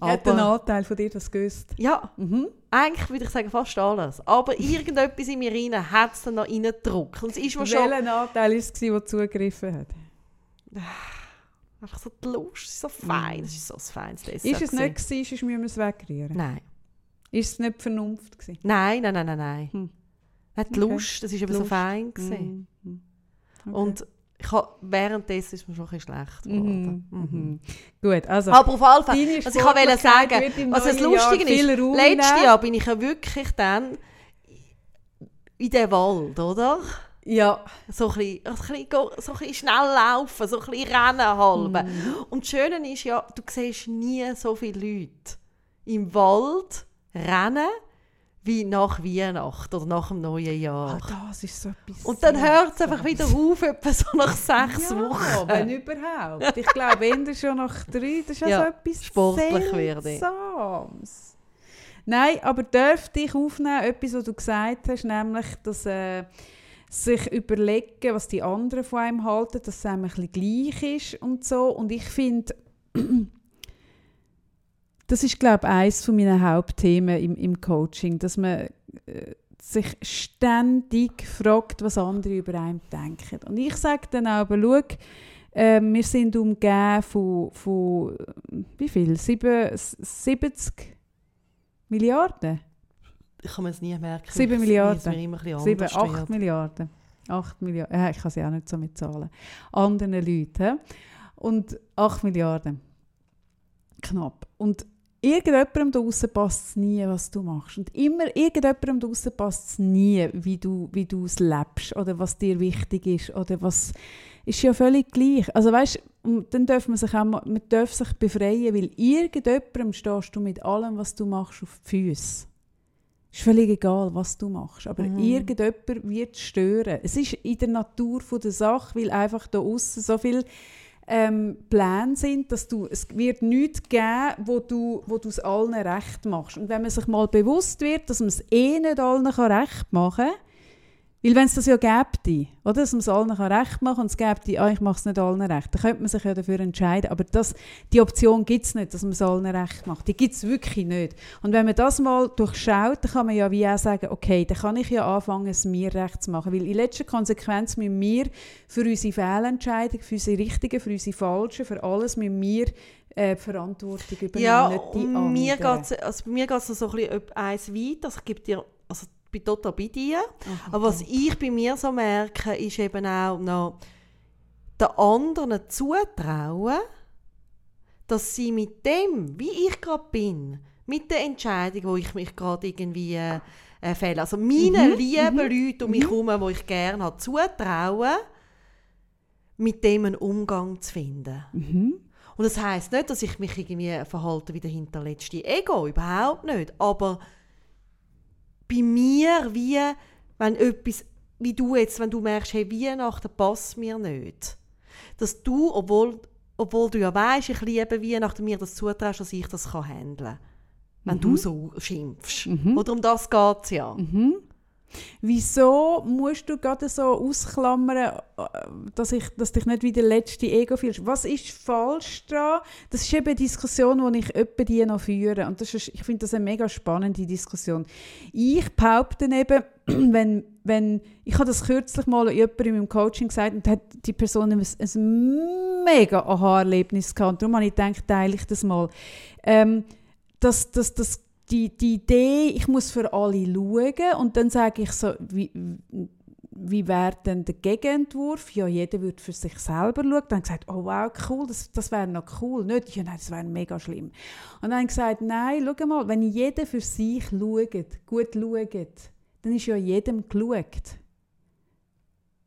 Hat Aber, Anteil von dir das gewusst? ja, Mhm. eigentlich würde ich sagen fast alles. Aber irgendetwas in mir rein hat es dann noch reingedrückt. Und es ist mir schon Welcher Anteil war es, der zugegriffen hat? einfach so die Lust, so fein, es ist so ein feines Dessert. Mhm. Ist es nicht gewesen, sonst müssen wir es wegrühren? Nein. Ist es nicht Vernunft gewesen? Nein, nein, nein, nein, nein. Hm. Die Okay. Lust, das war eben so fein. Gewesen. Mhm. Okay. Und ich hab, währenddessen ist mir schon ein bisschen schlecht geworden. Mhm. Mhm. Gut, also... Aber auf alle Fälle, was ich wollte sagen, was das Lustige ist, letztes. Jahr bin ich ja wirklich dann in den Wald, oder? Ja. So ein bisschen, so ein bisschen schnell laufen, so ein bisschen rennen halb. Mhm. Und das Schöne ist ja, du siehst nie so viele Leute im Wald rennen, wie nach Weihnachten oder nach dem neuen Jahr. Ah, das ist so etwas Und dann hört es einfach wieder auf, etwa so nach sechs ja, Wochen. wenn überhaupt. Ich glaube, eher schon nach drei, das ist ja, so etwas sportlich. Seltsames. Nein, aber dürfte ich aufnehmen, etwas, was du gesagt hast, nämlich, dass äh, sich überlegen, was die anderen von einem halten, dass es einem ein bisschen gleich ist und so. Und ich finde, das ist, glaube ich, eines von meinen Hauptthemen im, im Coaching, dass man äh, sich ständig fragt, was andere über einen denken. Und ich sage dann auch, aber schau, Ähm, wir sind umgeben von, von wie viel? Sieben, 70 Milliarden? Ich kann mir es nie merken. 7 Milliarden. Es mir immer ein bisschen 7, anders 8 wird. Milliarden. 8 Milliarden. Ja, ich kann sie auch nicht so mit Zahlen. Anderen Leuten. Und 8 Milliarden. Knapp. Und irgendjemandem da draussen passt es nie, was du machst. Und immer irgendjemandem da draussen passt es nie, wie du, wie du es lebst oder was dir wichtig ist oder was ist ja völlig gleich. Also weißt, dann darf man sich auch mal, man darf sich befreien, weil irgendjemandem stehst du mit allem, was du machst, auf die Füße. Ist völlig egal, was du machst, aber Mhm. irgendjemand wird stören. Es ist in der Natur von der Sache, weil einfach da außen so viel ähm, Pläne sind, dass du, es wird nichts geben, wo du, wo du es allen recht machst. Und wenn man sich mal bewusst wird, dass man es eh nicht allen recht machen kann, weil wenn es das ja gäbe, oder, dass man es allen recht machen kann und es gäbe, ah, ich mache es nicht allen recht, dann könnte man sich ja dafür entscheiden. Aber das, die Option gibt es nicht, dass man es allen recht macht. Die gibt es wirklich nicht. Und wenn man das mal durchschaut, dann kann man ja wie auch sagen, okay, dann kann ich ja anfangen, es mir recht zu machen. Weil in letzter Konsequenz müssen wir für unsere Fehlentscheidungen, für unsere richtigen, für unsere falschen, für alles müssen wir äh, die Verantwortung übernehmen, Ja, nicht die mir anderen. geht's, also bei mir geht es so ein bisschen eins weiter. Also ich gebe dir, bin total bei dir. Ach, Aber was ich bei mir so merke, ist eben auch noch, den anderen zutrauen, dass sie mit dem, wie ich gerade bin, mit der Entscheidung, wo ich mich gerade irgendwie äh, äh, fälle, also meine Mhm, lieben mhm, Leute um mich mhm. herum, die ich gerne habe, zutrauen, mit dem einen Umgang zu finden. Mhm. Und das heißt nicht, dass ich mich irgendwie verhalte wie der hinterletzte Ego, überhaupt nicht. Aber bei mir, wie wenn etwas, wie du jetzt, wenn du merkst, hey, Weihnachten passt mir nicht, dass du, obwohl, obwohl du ja weißt, ich liebe Weihnachten, mir das zutraust, dass ich das kann handeln kann. Wenn du so schimpfst. Mhm. Oder um das geht es ja. Mhm. Wieso musst du gerade so ausklammern, äh, dass, ich, dass dich nicht wie der letzte Ego fühlst? Was ist falsch daran? Das ist eben eine Diskussion, die ich die noch führe. Und das ist, ich finde das eine mega spannende Diskussion. Ich behaupte eben, wenn, wenn ich habe das kürzlich mal jemandem in meinem Coaching gesagt und hat die Person ein, ein mega Aha-Erlebnis gehabt. Darum habe ich gedacht, teile ich das mal. Ähm, dass, dass, dass die, die Idee, ich muss für alle schauen und dann sage ich so, wie, wie wäre denn der Gegenentwurf? Ja, jeder würde für sich selber schauen. Dann gesagt, oh wow, cool, das, das wäre noch cool. Nicht, ja, nein, das wäre mega schlimm. Und dann gesagt, nein, schau mal, wenn jeder für sich schaut, gut schaut, dann ist ja jedem geschaut.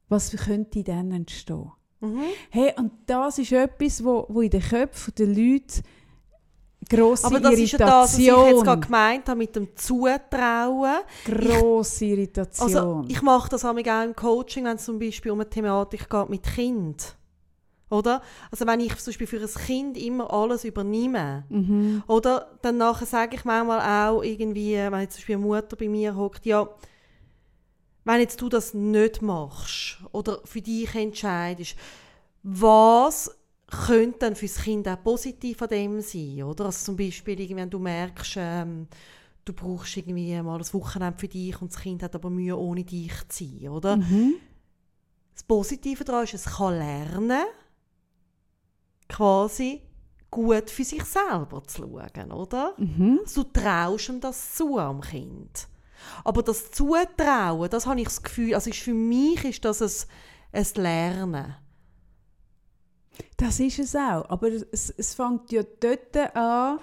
Was könnte dann entstehen? Mhm. Hey, und das ist etwas, wo, wo in den Köpfen der Leute grosse Aber das ist ja das, was ich Irritation, jetzt gerade gemeint habe mit dem Zutrauen. grosse Irritation. Also ich mache das auch im Coaching, wenn es zum Beispiel um eine Thematik geht mit Kind. Oder? Also wenn ich zum Beispiel für ein Kind immer alles übernehme. mhm. Oder dann nachher sage ich manchmal auch irgendwie, wenn jetzt zum Beispiel eine Mutter bei mir hockt, ja, wenn jetzt du das nicht machst oder für dich entscheidest, was könnte dann für das Kind auch positiv an dem sein, oder? Also zum Beispiel, wenn du merkst, ähm, du brauchst irgendwie mal ein Wochenende für dich und das Kind hat aber Mühe, ohne dich zu sein, oder? Mhm. Das Positive daran ist, es kann lernen, quasi gut für sich selber zu schauen, oder? Mhm. Also du traust ihm das zu am Kind. Aber das Zutrauen, das habe ich das Gefühl, also ist für mich ist das ein, ein Lernen. Das ist es auch. Aber es, es fängt ja dort an,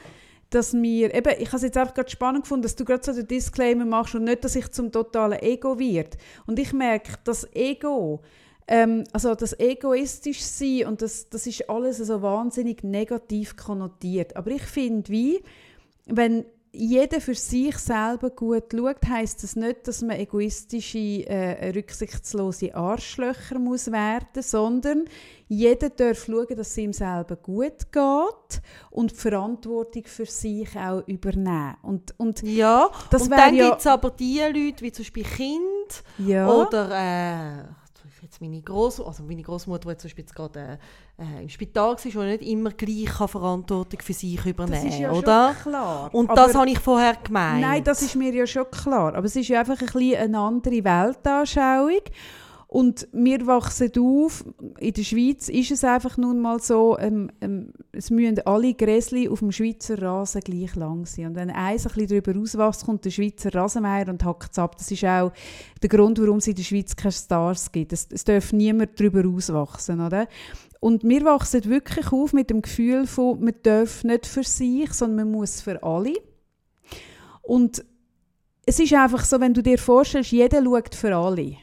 dass wir, eben, ich habe es jetzt einfach gerade spannend gefunden, dass du gerade so den Disclaimer machst und nicht, dass ich zum totalen Ego wird. Und ich merke, das Ego, ähm, also das egoistisch sein und das, das ist alles so wahnsinnig negativ konnotiert. Aber ich finde, wie, wenn jeder für sich selber gut schaut, heisst das nicht, dass man egoistische, äh, rücksichtslose Arschlöcher muss werden, sondern jeder darf schauen, dass es ihm selber gut geht und die Verantwortung für sich auch übernehmen. Und, und Ja, Das und dann ja- gibt es aber die Leute, wie zum Beispiel Kind ja, oder äh, jetzt meine Großmutter, also meine Großmutter, die zum Beispiel jetzt gerade äh, im Spital war, die nicht immer gleich Verantwortung für sich das übernehmen ist ja oder? schon klar. Und Aber- das habe ich vorher gemeint. Nein, das ist mir ja schon klar. Aber es ist ja einfach ein bisschen eine andere Weltanschauung. Und wir wachsen auf, in der Schweiz ist es einfach nun mal so, ähm, ähm, es müssen alle Gräsli auf dem Schweizer Rasen gleich lang sein. Und wenn eins ein bisschen darüber auswächst, kommt der Schweizer Rasenmeier und hackt es ab. Das ist auch der Grund, warum es in der Schweiz keine Stars gibt. Es, es darf niemand darüber auswachsen, oder? Und wir wachsen wirklich auf mit dem Gefühl von, man darf nicht für sich, sondern man muss für alle. Und es ist einfach so, wenn du dir vorstellst, jeder schaut für alle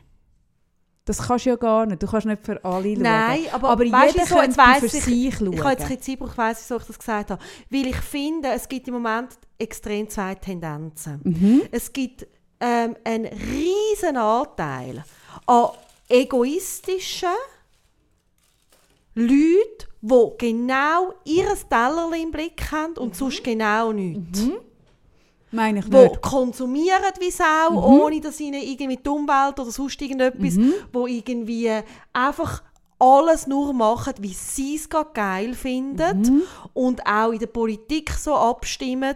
das kannst du ja gar nicht. Du kannst nicht für alle schauen. Nein, aber, aber weißt jeder so, könnte für ich, sich schauen. Ich habe jetzt ein Zeit weiss, wieso ich das gesagt habe. Weil ich finde, es gibt im Moment extrem zwei Tendenzen. Mhm. Es gibt ähm, einen riesen Anteil an egoistischen Leuten, die genau ihr Tellerchen im Blick haben und mhm. sonst genau nichts. Mhm. Meine ich nicht. Die konsumieren wie Sau, mhm. ohne dass ihnen irgendwie die Umwelt oder sonst irgendetwas, mhm. wo irgendwie einfach alles nur machen, wie sie es geil finden mhm. und auch in der Politik so abstimmen,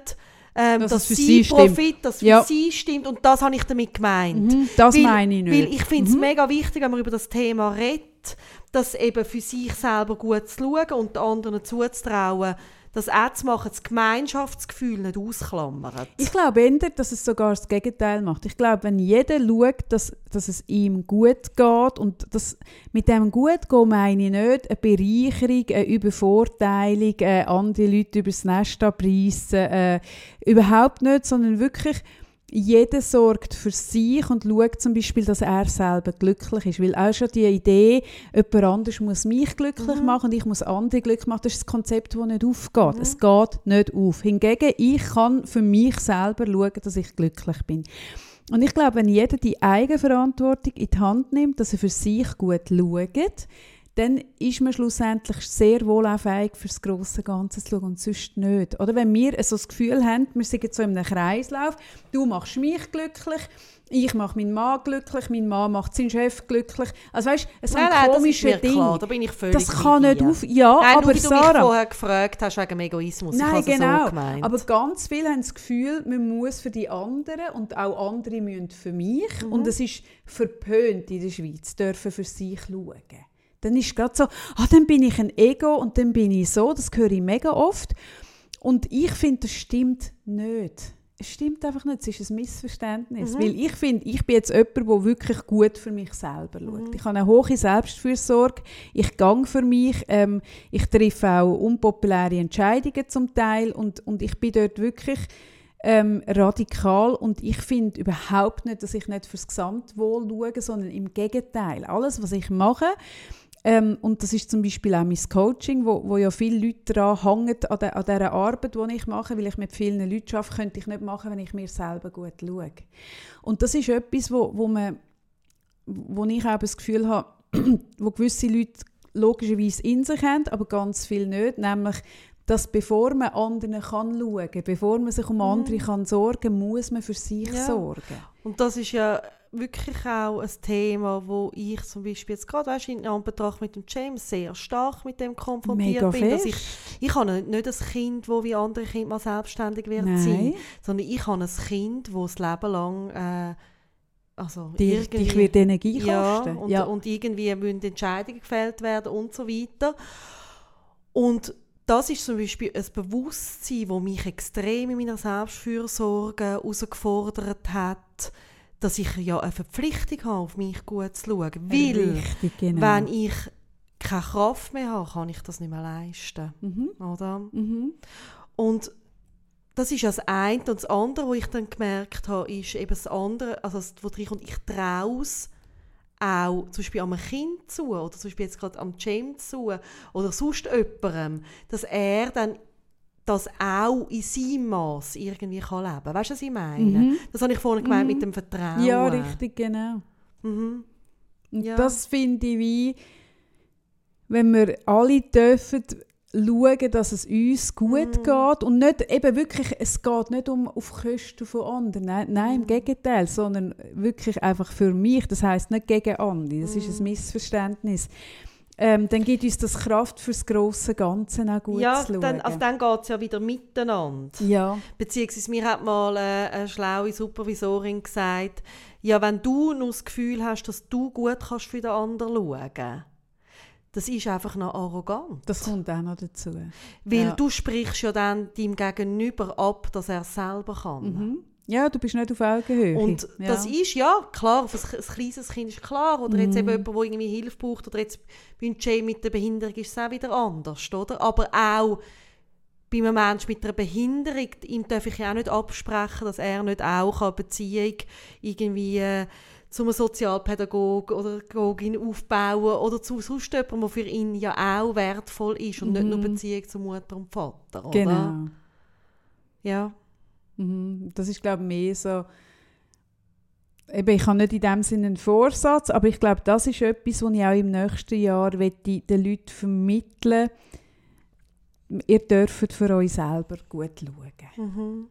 ähm, dass, dass sie, sie Profit, dass für ja. sie stimmt und das habe ich damit gemeint. Mhm, das weil, meine ich nicht. Weil ich finde es mhm. mega wichtig, wenn man über das Thema redet, das eben für sich selber gut zu schauen und den anderen zuzutrauen, das auch zu machen, das Gemeinschaftsgefühl nicht ausklammert. Ich glaube eher, dass es sogar das Gegenteil macht. Ich glaube, wenn jeder schaut, dass, dass es ihm gut geht und das, mit dem gut gehen meine ich nicht eine Bereicherung, eine Übervorteilung, äh, andere Leute übers Nest abreißen, äh, überhaupt nicht, sondern wirklich jeder sorgt für sich und schaut zum Beispiel, dass er selber glücklich ist. Weil auch schon die Idee, jemand anderes muss mich glücklich mhm. machen und ich muss andere glücklich machen, das ist das Konzept, das nicht aufgeht. Mhm. Es geht nicht auf. Hingegen, ich kann für mich selber schauen, dass ich glücklich bin. Und ich glaube, wenn jeder die Eigenverantwortung in die Hand nimmt, dass er für sich gut schaut, dann ist man schlussendlich sehr wohl auch fähig, für das grosse Ganze zu schauen und sonst nicht. Oder wenn wir so das Gefühl haben, wir sind so in einem Kreislauf, du machst mich glücklich, ich mache meinen Mann glücklich, mein Mann macht seinen Chef glücklich. Also weißt, es sind nein, komische Dinge. Klar, da bin ich völlig Das kann nicht auf... Ja, nein, aber du, Sarah... du mich vorher gefragt hast wegen Egoismus. Nein, ich genau. So gemeint. aber ganz viele haben das Gefühl, man muss für die anderen und auch andere müssen für mich. Mhm. Und es ist verpönt in der Schweiz, dürfen für sich schauen. Dann ist es gerade so, ah, dann bin ich ein Ego und dann bin ich so. Das höre ich mega oft. Und ich finde, das stimmt nicht. Es stimmt einfach nicht, es ist ein Missverständnis. Mhm. Weil ich finde, ich bin jetzt jemand, der wirklich gut für mich selber schaut. Mhm. Ich habe eine hohe Selbstfürsorge, ich gang für mich, ähm, ich treffe auch unpopuläre Entscheidungen zum Teil und, und ich bin dort wirklich ähm, radikal und ich finde überhaupt nicht, dass ich nicht fürs Gesamtwohl schaue, sondern im Gegenteil. Alles, was ich mache, ähm, und das ist zum Beispiel auch mein Coaching, wo, wo ja viele Leute daran hängen, an, de, an dieser Arbeit, die ich mache, weil ich mit vielen Leuten arbeite, könnte ich nicht machen, wenn ich mir selber gut schaue. Und das ist etwas, wo, wo, man, wo ich auch das Gefühl habe, wo gewisse Leute logischerweise in sich haben, aber ganz viel nicht, nämlich dass bevor man anderen kann schauen kann, bevor man sich um andere mhm. kann sorgen muss man für sich ja. sorgen. Und das ist ja wirklich auch ein Thema, wo ich zum Beispiel jetzt gerade weißt, in Anbetracht mit dem James sehr stark mit dem konfrontiert Mega bin. Dass ich, ich habe nicht ein Kind, wo wie andere Kinder mal selbstständig wird Nein. sein, sondern ich habe ein Kind, das das Leben lang äh, also dich, dich wird Energie ja, kosten. Und, ja. und irgendwie müssen Entscheidungen gefällt werden und so weiter. Und das ist zum Beispiel ein Bewusstsein, das mich extrem in meiner Selbstfürsorge herausgefordert hat dass ich ja eine Verpflichtung habe, auf mich gut zu schauen. Weil, Richtig, genau. wenn ich keine Kraft mehr habe, kann ich das nicht mehr leisten. Mhm. Oder? Mhm. Und das ist das eine. Und das andere, was ich dann gemerkt habe, ist eben das andere, also das, wo drin kommt, ich traue es auch zum Beispiel einem Kind zu oder zum Beispiel jetzt gerade am James zu oder sonst jemandem, dass er dann das auch in seinem Maß irgendwie kann leben kann. Weißt du, was ich meine? Mhm. Das habe ich vorhin gemeint mhm. mit dem Vertrauen. Ja, richtig, genau. Mhm. Ja. Das finde ich wie, wenn wir alle dürfen schauen, dass es uns gut mhm. geht und nicht eben wirklich, es geht nicht um auf Kosten von anderen, nein, nein im mhm. Gegenteil, sondern wirklich einfach für mich, das heißt nicht gegen andere, das ist ein mhm. Missverständnis. Ähm, dann gibt uns das Kraft fürs grosse Ganze auch gut ja, zu schauen. dann, also dann geht es ja wieder miteinander. ja. Beziehungsweise mir hat mal äh, eine schlaue Supervisorin gesagt, ja, wenn du nur das Gefühl hast, dass du gut kannst für den anderen schauen das ist einfach noch arrogant. Das kommt auch noch dazu. Weil ja. du sprichst ja dann deinem Gegenüber ab, dass er es selber kann. Mhm. Ja, du bist nicht auf Augenhöhe. Und ja. das ist, ja, klar, für ein, ein kleines Kind ist klar. Oder jetzt Mhm. eben jemand, der irgendwie Hilfe braucht. Oder jetzt Jay mit der Behinderung ist es auch wieder anders, oder? Aber auch bei einem Menschen mit einer Behinderung, ihm darf ich ja auch nicht absprechen, dass er nicht auch eine Beziehung irgendwie äh, zu einem Sozialpädagogen oder Pädagogin aufbauen oder zu sonst jemandem, der für ihn ja auch wertvoll ist und nicht nur Mhm. Beziehung zu Mutter und Vater, oder? Genau. Ja. Mhm. Das ist, glaube ich, mehr so. Eben, ich habe nicht in dem Sinne einen Vorsatz, aber ich glaube, das ist etwas, was ich auch im nächsten Jahr möchte den Leuten vermitteln Ihr dürft für euch selber gut schauen. Mhm.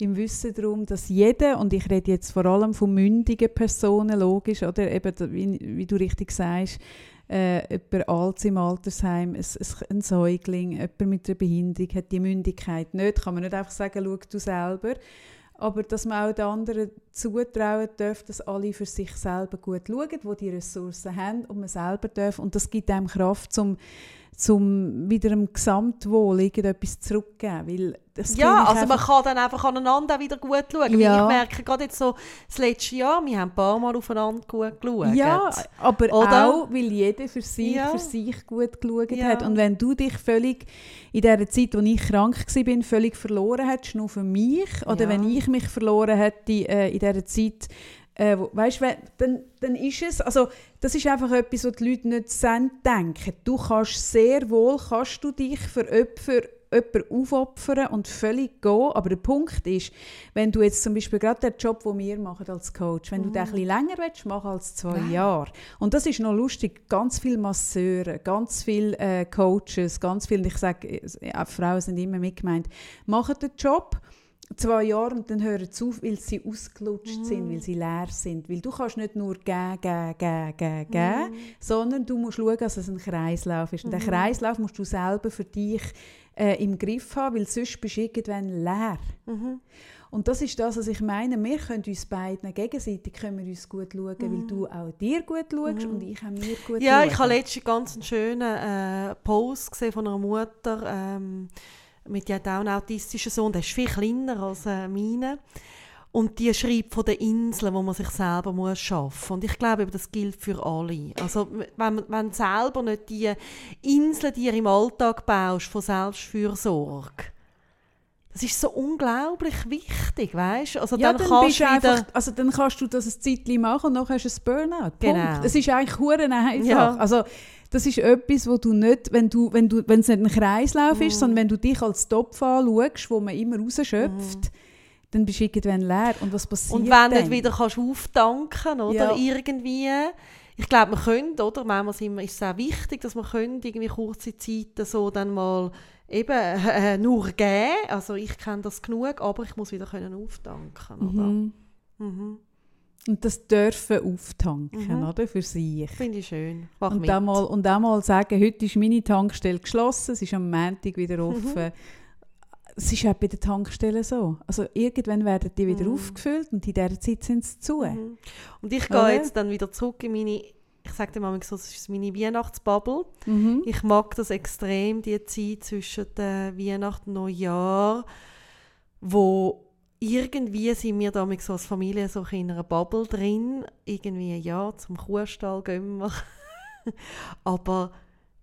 Im Wissen darum, dass jeder, und ich rede jetzt vor allem von mündigen Personen, logisch, oder eben, wie, wie du richtig sagst, äh, jemand alt im Altersheim, ein, ein, Säugling, jemand mit einer Behinderung hat die Mündigkeit nicht. Kann man nicht einfach sagen, schau du selber. Aber dass man auch den anderen zutrauen darf, dass alle für sich selber gut schauen, wo die Ressourcen haben und man selber darf. Und das gibt einem Kraft, zum zum wieder im Gesamtwohl irgendetwas zurückgeben. Weil das Ja, also man kann dann einfach aneinander wieder gut schauen. Ja. Ich merke gerade jetzt so, das letzte Jahr, wir haben ein paar Mal aufeinander gut geschaut. Ja, aber Oder? auch, weil jeder für sich, Ja. für sich gut geschaut Ja. hat. Und wenn du dich völlig in der Zeit, wo ich krank war, völlig verloren hättest, nur für mich, oder wenn ich mich verloren hätte äh, in dieser Zeit, äh, weißt, wenn, dann, dann ist es, also das ist einfach etwas, was die Leute nicht sind, denken. Du kannst sehr wohl, kannst du dich für Opfer jemanden aufopfern und völlig gehen. Aber der Punkt ist, wenn du jetzt zum Beispiel gerade den Job, den wir machen als Coach, wenn du den ein bisschen länger willst, machen als zwei Nein. Jahre. Und das ist noch lustig. Ganz viele Masseure, ganz viele äh, Coaches, ganz viele, ich sage, äh, Frauen sind immer mitgemeint, machen den Job zwei Jahre und dann hören sie auf, weil sie ausgelutscht sind, weil sie leer sind. Weil du kannst nicht nur geben, geben, geben, geben, geben, sondern du musst schauen, dass es ein Kreislauf ist. Und den Kreislauf musst du selber für dich äh, im Griff haben, weil sonst bist du irgendwann leer. Mhm. Und das ist das, was ich meine. Wir können uns beiden gegenseitig können wir uns gut schauen, weil du auch dir gut schaust und ich auch mir gut Ja, schaue. ich habe letztens ganz einen schönen äh, Post gesehen von einer Mutter, ähm, mit hat auch einen autistischen Sohn, der ist viel kleiner als äh, meine. Und die schreibt von den Inseln, wo man sich selber muss schaffen muss. Und ich glaube, das gilt für alle. Also, wenn, wenn du selber nicht die Inseln, die ihr im Alltag baust, von Selbstfürsorge, das ist so unglaublich wichtig, weißt? Also, ja, dann, dann, kannst du einfach, also dann kannst du das ein Zeitchen machen und dann hast du ein Burnout. Genau. Punkt. Es ist eigentlich hure einfach. Ja. Also das ist etwas, wo du nicht, wenn du, wenn du, wenn es nicht ein Kreislauf Mhm. ist, sondern wenn du dich als Topf anschaust, wo man immer rausschöpft, dann bist du irgendwann leer. Und was passiert Und wenn du dann? nicht wieder kannst auftanken oder Ja. irgendwie. Ich glaube, wir können, oder? Manchmal sind ist es auch wichtig, dass wir können, irgendwie kurze Zeiten so dann mal eben äh, nur geben. Also ich kenne das genug, aber ich muss wieder können auftanken, oder? Mhm. Mhm. Und das dürfen auftanken, Mhm. oder? Für sich. Finde ich schön. Mach Und dann, mal, und dann mal sagen, heute ist meine Tankstelle geschlossen, es ist am Montag wieder offen. Es ist auch bei den Tankstellen so. Also irgendwann werden die wieder Mhm. aufgefüllt und in dieser Zeit sind sie zu. Mhm. Und ich gehe jetzt dann wieder zurück in meine, ich sage dir mal so, das ist meine Weihnachtsbubble. Mhm. Ich mag das extrem, die Zeit zwischen der Weihnachten und Neujahr, wo irgendwie sind wir damit so als Familie so in einer Bubble drin. Irgendwie, ja, zum Kuhstall gehen wir. Aber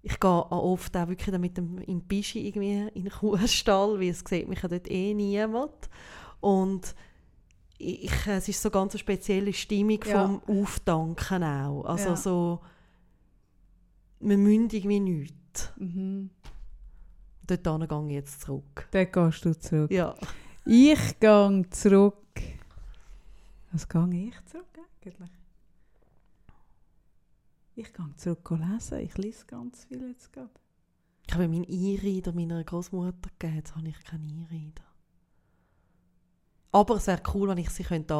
ich gehe auch oft auch wirklich dann mit dem im Bischi irgendwie in den Kuhstall, weil es sieht mich ja dort eh niemand. Und ich, es ist so ganz eine spezielle Stimmung Ja. vom Auftanken auch. Also Ja. so, wir müssen irgendwie nichts. Mhm. Dort gehe ich jetzt zurück. Dann gehst du zurück. Ja. Ich gehe zurück. Was gehe ich zurück eigentlich? Ich gehe zurück lesen. Ich lese ganz viel jetzt gerade. Ich habe meinen E-Reader meiner Großmutter gegeben, jetzt habe ich keinen E-Reader. Aber es wäre cool, wenn ich sie könnte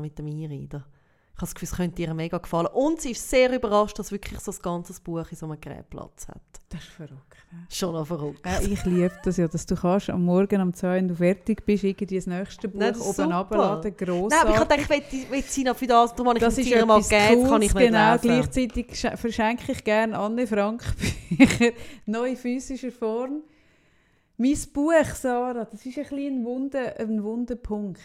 mit dem E-Reader. Ich habe das Gefühl, es könnte ihr mega gefallen. Und sie ist sehr überrascht, dass wirklich so ein ganzes Buch in so einem Gerät Platz hat. Das ist verrückt. ne? Schon noch verrückt. Ja, ich liebe das ja, dass du kannst am Morgen um 2 wenn du fertig bist, irgendwie das nächste Buch Nein, das ist oben runterladen, grossartig. Nein, aber ich habe gedacht, ich will, sie noch für das, darum habe ich das es ist ihr mal gegeben, kann ich nicht genau. lesen. Gleichzeitig sch- verschenke ich gerne Anne Frank Bücher, neu in physischer Form. Mein Buch, Sarah, das ist ein, bisschen ein, Wunder, ein Wunderpunkt.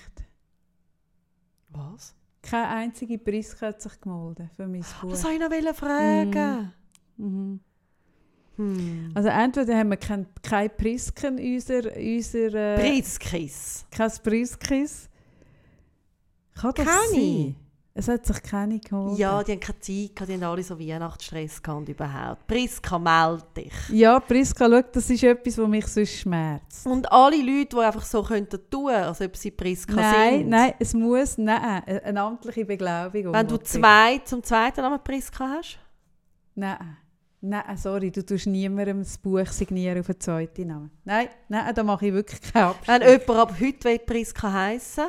Was? Keine einzige Priska hat sich gemeldet für mein Buch. Das wollte ich noch fragen. Mhm. Hm. Also entweder haben wir kein, keine Prisken in unserer... unserer äh, Preiskiss. kein Priskis. Kann das Keine? sein? Es hat sich keine geholt. Ja, die haben keine Zeit gehabt, die haben alle so Weihnachtsstress gehabt überhaupt. Priska, melde dich. Ja, Priska, schau, das ist etwas, was mich sonst schmerzt. Und alle Leute, die einfach so könnten tun, als ob sie Priska Nein, sind. nein, es muss, nein, eine amtliche Beglaubigung. Wenn du will zwei, zum zweiten Namen Priska hast? Nein, nein, sorry, du tust niemandem das Buch signieren auf einen zweiten Namen. Nein, nein, da mache ich wirklich keinen Wenn Abstrich. jemand ab heute will Priska heissen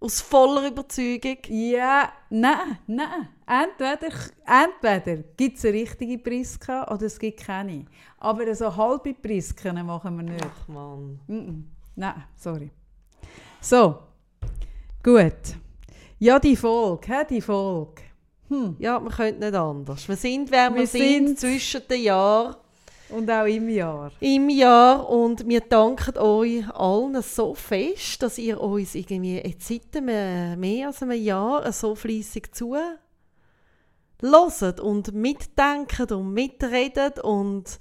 aus voller Überzeugung, Ja, nein, nein. Entweder, entweder gibt es eine richtige Priska oder es gibt keine. Aber so halbe Prisken machen wir nicht. ach Mann. Mm -mm. Nein, sorry. So, gut. Ja, die Folge, hä, die Folge. Hm. Ja, wir können nicht anders. Wir sind, wer wir, Wir sind, sind- zwischen den Jahren. Und auch im Jahr. im Jahr und wir danken euch allen so fest, dass ihr uns irgendwie jetzt seit einem, mehr als einem Jahr so fleissig zu loset und mitdenkt und mitredet und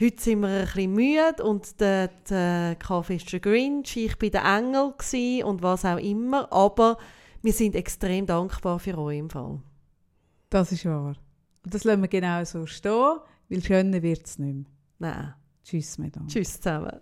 heute sind wir ein bisschen müde und der, der Kaffee ist der Grinch, ich bin der Engel gsi und was auch immer, aber wir sind extrem dankbar für euch im Fall. Das ist wahr. Und das lassen wir genau so stehen, weil schöner wird es nicht mehr. Nein. Tschüss miteinander. Tschüss zusammen.